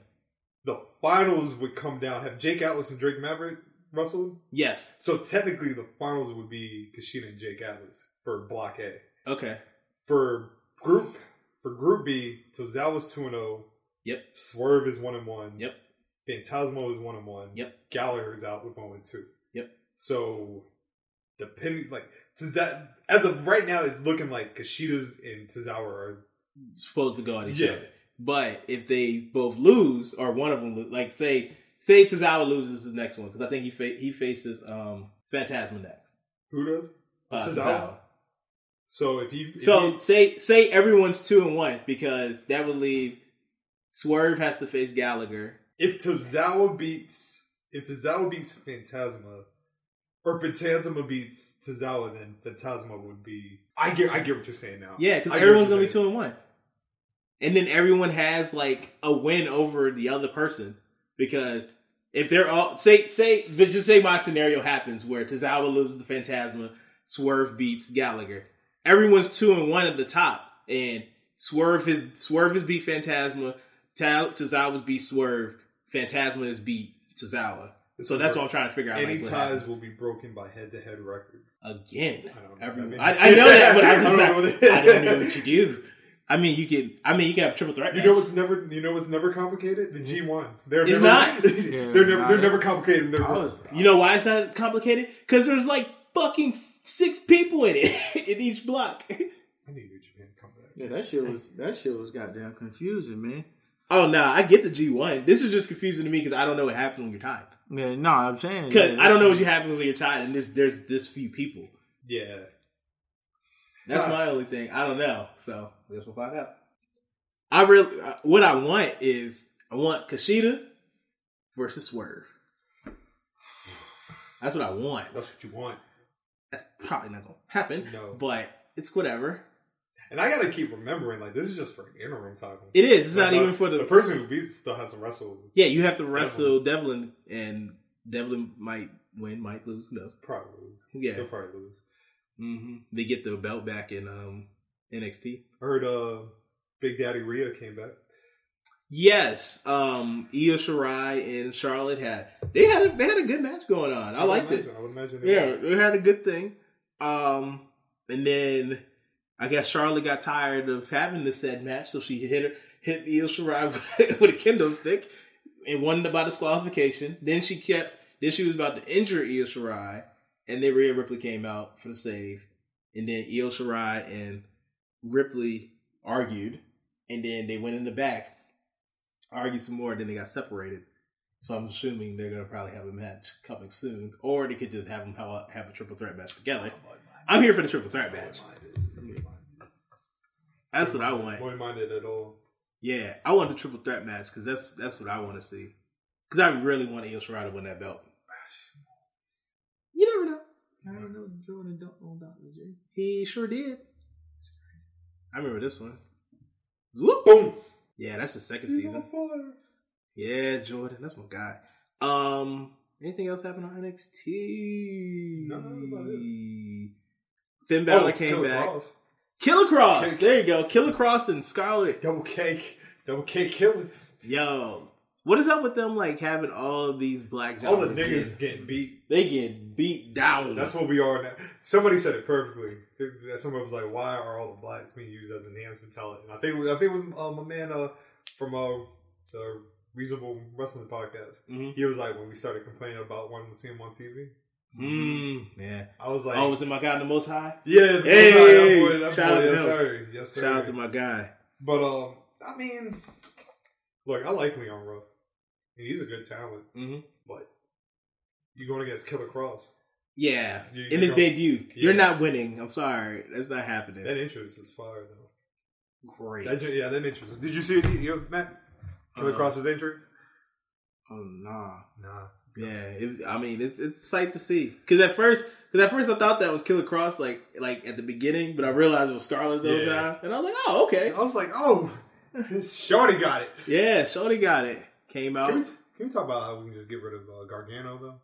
the finals would come down. Have Jake Atlas and Drake Maverick wrestled? Yes. So technically, the finals would be Kushida and Jake Atlas for Block A. Okay. For group for Group B, Tozawa's two and zero. Yep. Swerve is one and one. Yep. Phantasmo is one and one. Yep. Gallagher is out with 0 and two. Yep. So depending like Toza- as of right now, it's looking like Kushida's and Tozawa are supposed to go at each Yeah. other. But if they both lose, or one of them, like say say Tozawa loses his next one, because I think he fa- he faces um Fantasma next. who does? Uh, Tozawa? Tozawa. So if he if So he- say say everyone's two and one because that would leave Swerve has to face Gallagher. If Tozawa beats if Tozawa beats Fantasma or Fantasma beats Tozawa, then Fantasma would be. I get I get what you're saying now. Yeah, because everyone's gonna you're be two and one, and then everyone has like a win over the other person because if they're all say say but just say my scenario happens where Tozawa loses the Fantasma, Swerve beats Gallagher. Everyone's two and one at the top, and Swerve has Swerve has beat Fantasma, Ta- Tozawa's beat Swerve, Fantasma has beat Tozawa. So that's what I'm trying to figure out. Any like, what ties will be broken by head to head record. again. I don't know. Everyone, I I, mean- I know that, but I just I I don't don't, know. I don't know what you do. I mean, you can. I mean, you can have triple threat. You match. know what's never you know what's never complicated? The G one. They're It's never, not? they're never nah, they're that- never complicated. They're was, You know why it's not complicated? Because there's like fucking six people in it in each block. I need New Japan to come back. yeah, that shit was that shit was goddamn confusing, man. Oh nah, I get the G one. This is just confusing to me because I don't know what happens when you're tied. Yeah, no, I'm saying Because yeah, I don't know what you happen when you're tied, and there's there's this few people. Yeah. That's Right. my only thing. I don't know. So I guess we'll find out. I really, uh, what I want is I want Kushida versus Swerve. That's what I want. That's what you want. That's probably not gonna happen. No. but it's whatever. And I gotta keep remembering, like, this is just for an interim title. It is. It's Like, not uh, even for the, the person who beats still has to wrestle. Yeah, you have to wrestle Devlin, and Devlin might win, might lose. Who knows? Probably lose. Yeah. They'll probably lose. hmm They get the belt back in um, NXT. I heard uh, Big Daddy Rhea came back. Yes, um, Io Shirai and Charlotte had they had a, they had a good match going on. I, would liked it. I would imagine. Yeah, they had a good thing. Um, and then I guess Charlotte got tired of having the said match, so she hit her hit Io Shirai with, with a kendo stick and won by disqualification. Then she kept. Then she was about to injure Io Shirai, and then Rhea Ripley came out for the save, and then Io Shirai and Ripley argued, and then they went in the back, argued some more, then they got separated. So I'm assuming they're gonna probably have a match coming soon, or they could just have them have a, have a triple threat match together. I'm here for the triple threat match. That's what I want. Boy minded at all. Yeah, I want the triple threat match because that's that's what I want to see. Because I really want Io Shirai to win that belt. You never know. I didn't know Jordan don't own Dr. J. He sure did. I remember this one. Whoop. Boom. Yeah, that's the second He's season. on. Yeah, Jordan, that's my guy. Um, anything else happened on NXT? No, that's about it. Finn Balor Oh, came Killer back. Kross. Killer Kross. Cake. There you go. Killer Kross and Scarlett. Double cake. Double cake killing. Yo, what is up with them? Like having all of these black All the niggas get- getting beat. they get beat down. That's what we are now. Somebody said it perfectly. Somebody was like, "Why are all the blacks being used as an enhancement talent?" And I think I think it was um, a man uh, from uh, the Reasonable Wrestling podcast. Mhm. He was like, when we started complaining about wanting to see him on TV, Mm, yeah. I was like, oh, was it my guy, the Most High? "Yeah, Hey, that boy, that shout boy, out to yes, him. sir, yes, sir." Shout out to my guy. But um, I mean, look, I like Leon Ruff, and he's a good talent. hmm But you're going against Killer Kross. Yeah, You- in his know- debut, you're not winning. I'm sorry, that's not happening. That interest was fire though. Great. That, yeah, that interest. Did you see it, you know, Matt? Killer Uh, Kross's entry? Oh nah. Nah. Yeah, it, I mean it's it's sight to see. Because at first, because at first I thought that was Killer Kross, like like at the beginning, but I realized it was Scarlett those Yeah. time, and I was like, oh okay, I was like, oh, Shorty got it. yeah, Shorty got it. Came out. Can we, can we talk about how we can just get rid of uh, Gargano though?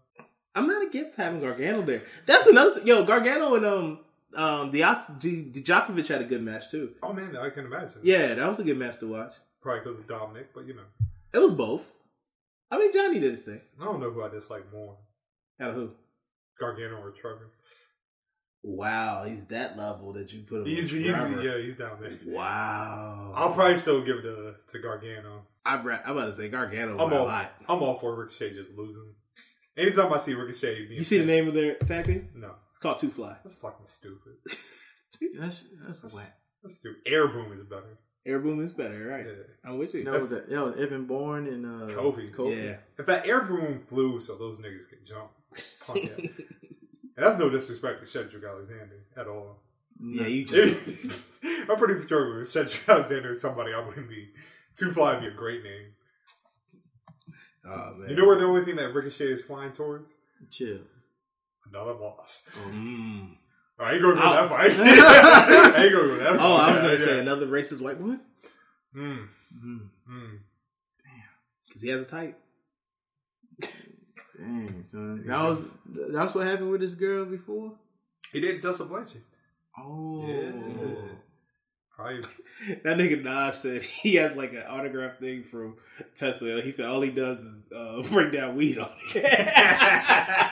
I'm not against having Gargano there. That's another th- yo Gargano and um um Diak- D- Dijakovic had a good match too. Oh man, I can imagine. Yeah, that was a good match to watch. probably because of Dominik, but you know, It was both. I mean, Johnny did his thing. I don't know who I dislike more, Out of who? Gargano or Trevor. Wow, he's that level that you put him. He's, he's yeah, he's down there. Wow. I'll probably still give it to, to Gargano. I'm, ra- I'm about to say Gargano I'm all, lot. I'm all for Ricochet just losing. Anytime I see Ricochet, You see the name of their tag team? No, It's called Two Fly. that's fucking stupid. That's that's whack. That's stupid. Air Boom is better. Air Boom is better, right? Yeah. I'm with you. That was that. That was Evan Bourne and uh, Kofi. Yeah. In fact, Air Boom flew so those niggas could jump. Fuck and that's no disrespect to Cedric Alexander at all. Yeah, you just. I'm pretty sure if Cedric Alexander is somebody, I wouldn't be. Two Fly would be a great name. oh, man. You know where the only thing that Ricochet is flying towards? chill. Another loss. Mm. I ain't gonna go that far. I ain't gonna go that far. Oh, I was going Yeah, to say yeah. another racist white woman? Mm, Mm. mm. Because he has a type. Dang, son. That was that's what happened with this girl before. He did Tessa Blanchard. Oh, Yeah. Probably. That nigga Nas said he has like an autograph thing from Tesla. He said all he does is uh, bring down weed on it.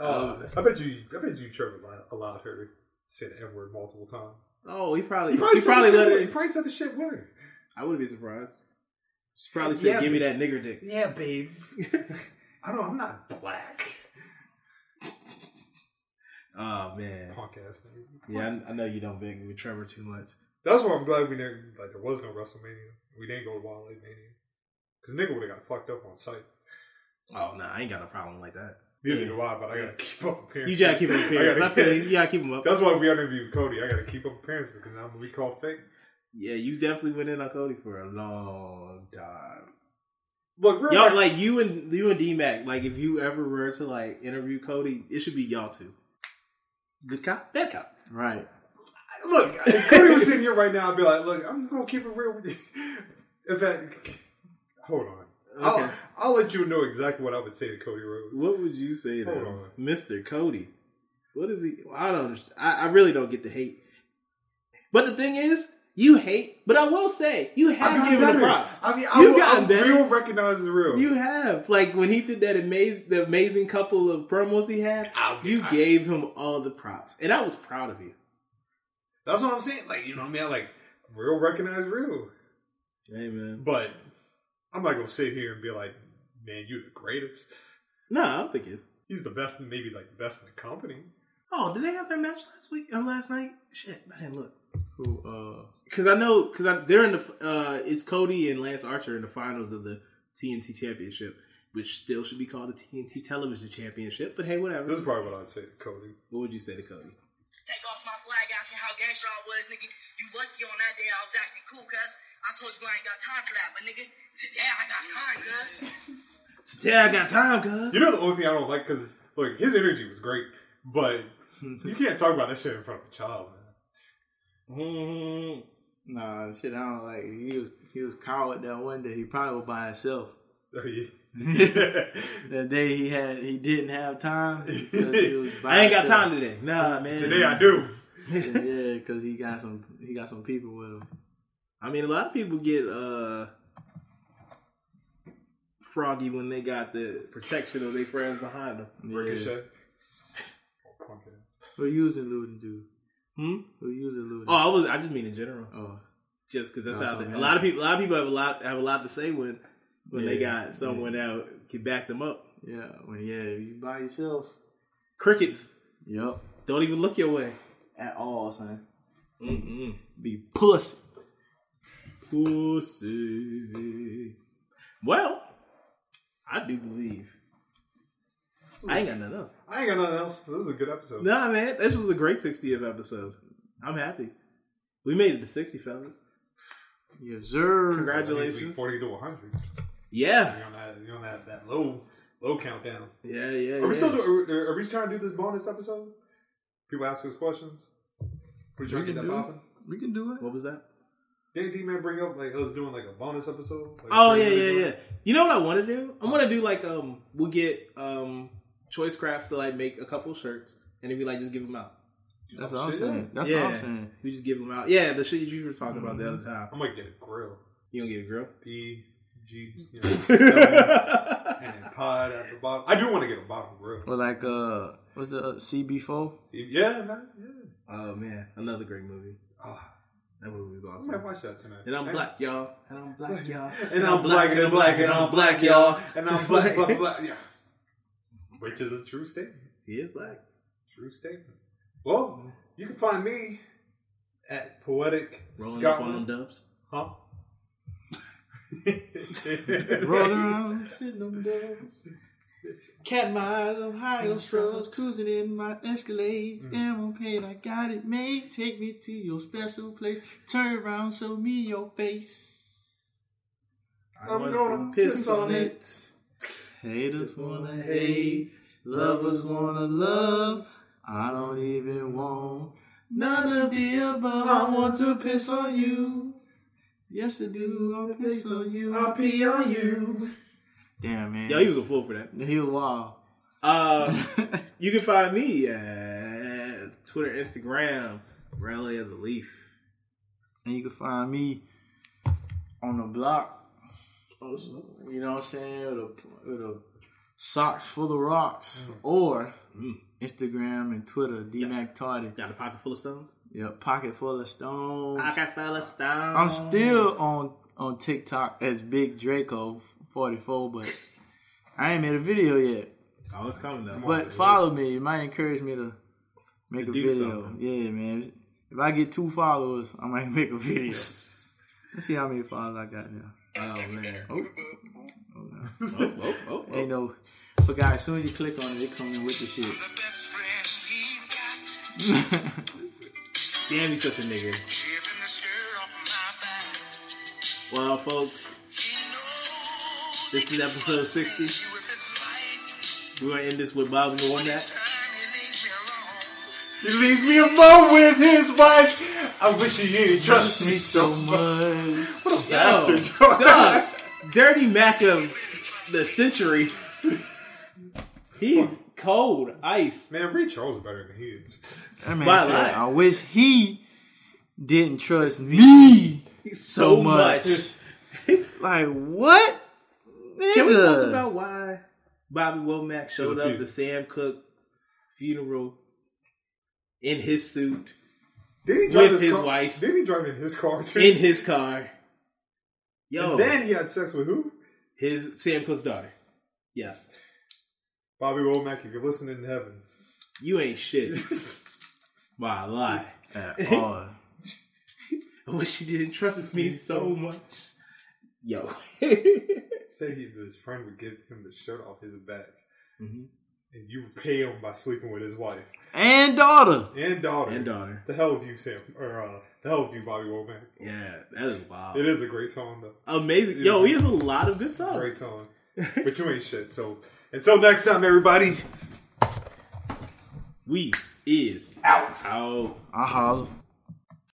Uh, I bet you. I bet you Trevor allowed- her to say the N word multiple times. oh, he probably He probably, he probably let with- He her. probably said the shit with her. I wouldn't be surprised. She probably said, Yeah, "Give me that nigger dick." Yeah, babe. I don't. I'm not black. Oh man, Punk ass nigga. yeah, I, I know you don't bang with Trevor too much. That's why I'm glad we didn't. like there was no WrestleMania. We didn't go to Wild Lake Mania. Because nigga would have got fucked up on site. Oh no, I ain't got no problem like that. Neither do I, but I gotta keep up appearances. You gotta keep up I appearances. I gotta- feel you. You gotta keep them up. That's why if we interview Cody, I gotta keep up appearances because I'm gonna be called fake. Yeah, you definitely went in on Cody for a long time. Look, real Y'all rec- like you and you and D Mac. Like if you ever were to like interview Cody, it should be y'all two. Good cop, bad cop. Right. look, if Cody was sitting here right now, I'd be like, look, I'm gonna keep it real with you. In fact, hold on. I'll, I'll let you know exactly what I would say to Cody Rhodes. What would you say to Hold him? on. Mr. Cody? What is he? I don't. I, I really don't get the hate. But the thing is, you hate. But I will say, you have gotten given better. the props. I mean, You've I, gotten I better. real recognize the real. You have like when he did that amazing, the amazing couple of promos he had. I'll you I- gave him all the props, and I was proud of you. That's what I'm saying. Like, you know what I mean? I like real recognize real. Hey man, But I'm not gonna sit here and be like, man, you're the greatest. no, I don't think he's. He's the best, and maybe like the best in the company. Oh, did they have their match last week or last night? Shit, I didn't look. Who? Uh. Because I know, because they're in the, uh, it's Cody and Lance Archer in the finals of the TNT Championship, which still should be called the TNT Television Championship. But hey, whatever. This is probably what I'd say to Cody. What would you say to Cody? Take off my flag asking how gangster I was, nigga. You lucky on that day I was acting cool, cuz. I told you I ain't got time for that, but nigga, today I got time, cuz. Today I got time, cuz. You know the only thing I don't like because look, his energy was great, but you can't talk about that shit in front of a child, man. Mm, Nah, shit. I don't like. He was he was coward that one day. He probably was by himself. Oh, yeah. That day he had he didn't have time. he was I ain't got himself. time today. Nah, man. Today I do. yeah, because he got some he got some people with him. I mean, a lot of people get uh froggy when they got the protection of their friends behind them. Ricochet. Who you was alluding to? Hmm? Who you was alluding? Oh, I was. I just mean in general. Oh, just because that's No, how so they, a lot of people. A lot of people have a lot have a lot to say when when they got someone that can back them up. yeah. When yeah, you by yourself. Crickets Yep. don't even look your way. At all, son. Mm-mm. Be pussy. Pussy. Well, I do believe. I ain't got nothing else. I ain't got nothing else. This is a good episode. Nah, man, this was a great 60th episode. I'm happy. We made it to 60, fellas. Yes, sir. Congratulations. Forty to one hundred. Yeah. You're on that. You're on that, that low low countdown. Yeah, yeah. Are we yeah. still? do- Are, are we trying to do this bonus episode? People ask us questions. We trying to can get that do it. popping. We can do it. What was that? Didn't D man bring up like us doing like a bonus episode? Like, Oh yeah, yeah, yeah. You know what I want to do? I want to do like um, we'll get um, Choice Crafts to like make a couple shirts, and then we like just give them out. That's Oh, what I'm saying. That's yeah, what I'm saying. we just give them out. Yeah, the shit you were talking about the other time. I might get a grill. You don't get a grill. P G you know, and then pod at the bottom. I do want to get a bottom grill. Or like uh, what's the uh, CB4? See, yeah, man, yeah. Oh man, another great movie. Ah, That movie was I awesome. might watch that tonight. And I'm black, y'all. And I'm black, y'all. And I'm black and I'm black and I'm black, y'all. And I'm black, black, black, yeah. Which is a true statement. He is black. True statement. Well, you can find me at Poetic Rolling up on them dubs. Huh? Rolling around, sitting on dubs. Cat miles, Ohio strolls, cruising in my Escalade. Ammo paid, I got it made. Take me to your special place. Turn around, show me your face. I I'm want gonna to piss piss on on it. Haters wanna hate, lovers wanna love. I don't even want none of the above. I want to piss on you. Yes, I do. I'll piss on you. I'll pee on you. Damn, man. Yo, he was a fool for that. He was wild. Uh, you can find me at Twitter, Instagram, Rally of the Leaf. And you can find me on the block. You know what I'm saying? With a, with a socks full of rocks. Or Instagram and Twitter, DMAC Tardy. Got a pocket full of stones? Yep, pocket full of stones. Pocket full of stones. I'm still on on TikTok as Big Draco 44, but I ain't made a video yet. Oh, it's coming though. But follow me. It might encourage me to make To a do video. something. Yeah, man. If I get two followers, I might make a video. Let's see how many followers I got now. Oh man. Oh, oh. Oh, oh, oh, oh. Ain't no. But guys, as soon as you click on it, it comes in with the shit. Damn, he's such a nigga. Well, folks, this is episode 60. We're going to end this with Bobby Womack. He leaves me alone with his wife. I wish he didn't trust me so much. What a Yo, bastard, dog, Dirty Mac of the century. He's cold, ice. Man, Ray Charles is better than he is. That man By a said, lot. I wish he didn't trust me So so much. like what? Can we talk about why Bobby Womack showed up few. to Sam Cooke's funeral in his suit Did he drive with his, his car? wife Did he drive in his car too? in his car? Yo, And then he had sex with who? his Sam Cooke's daughter. Yes, Bobby Womack. If you're listening in heaven, you ain't shit. Why lie? At all. I wish you didn't trust me so much. Yo, say he, his friend would give him the shirt off his back, Mhm. and you pay him by sleeping with his wife And daughter. and daughter. and daughter. The hell of you, Sam, or uh, the hell of you, Bobby Womack. Yeah, that is wild. It is a great song, though. Amazing. It Yo, is he has a lot of good songs. Great song, but you ain't shit. So until next time, everybody. We is Out. out. I holler.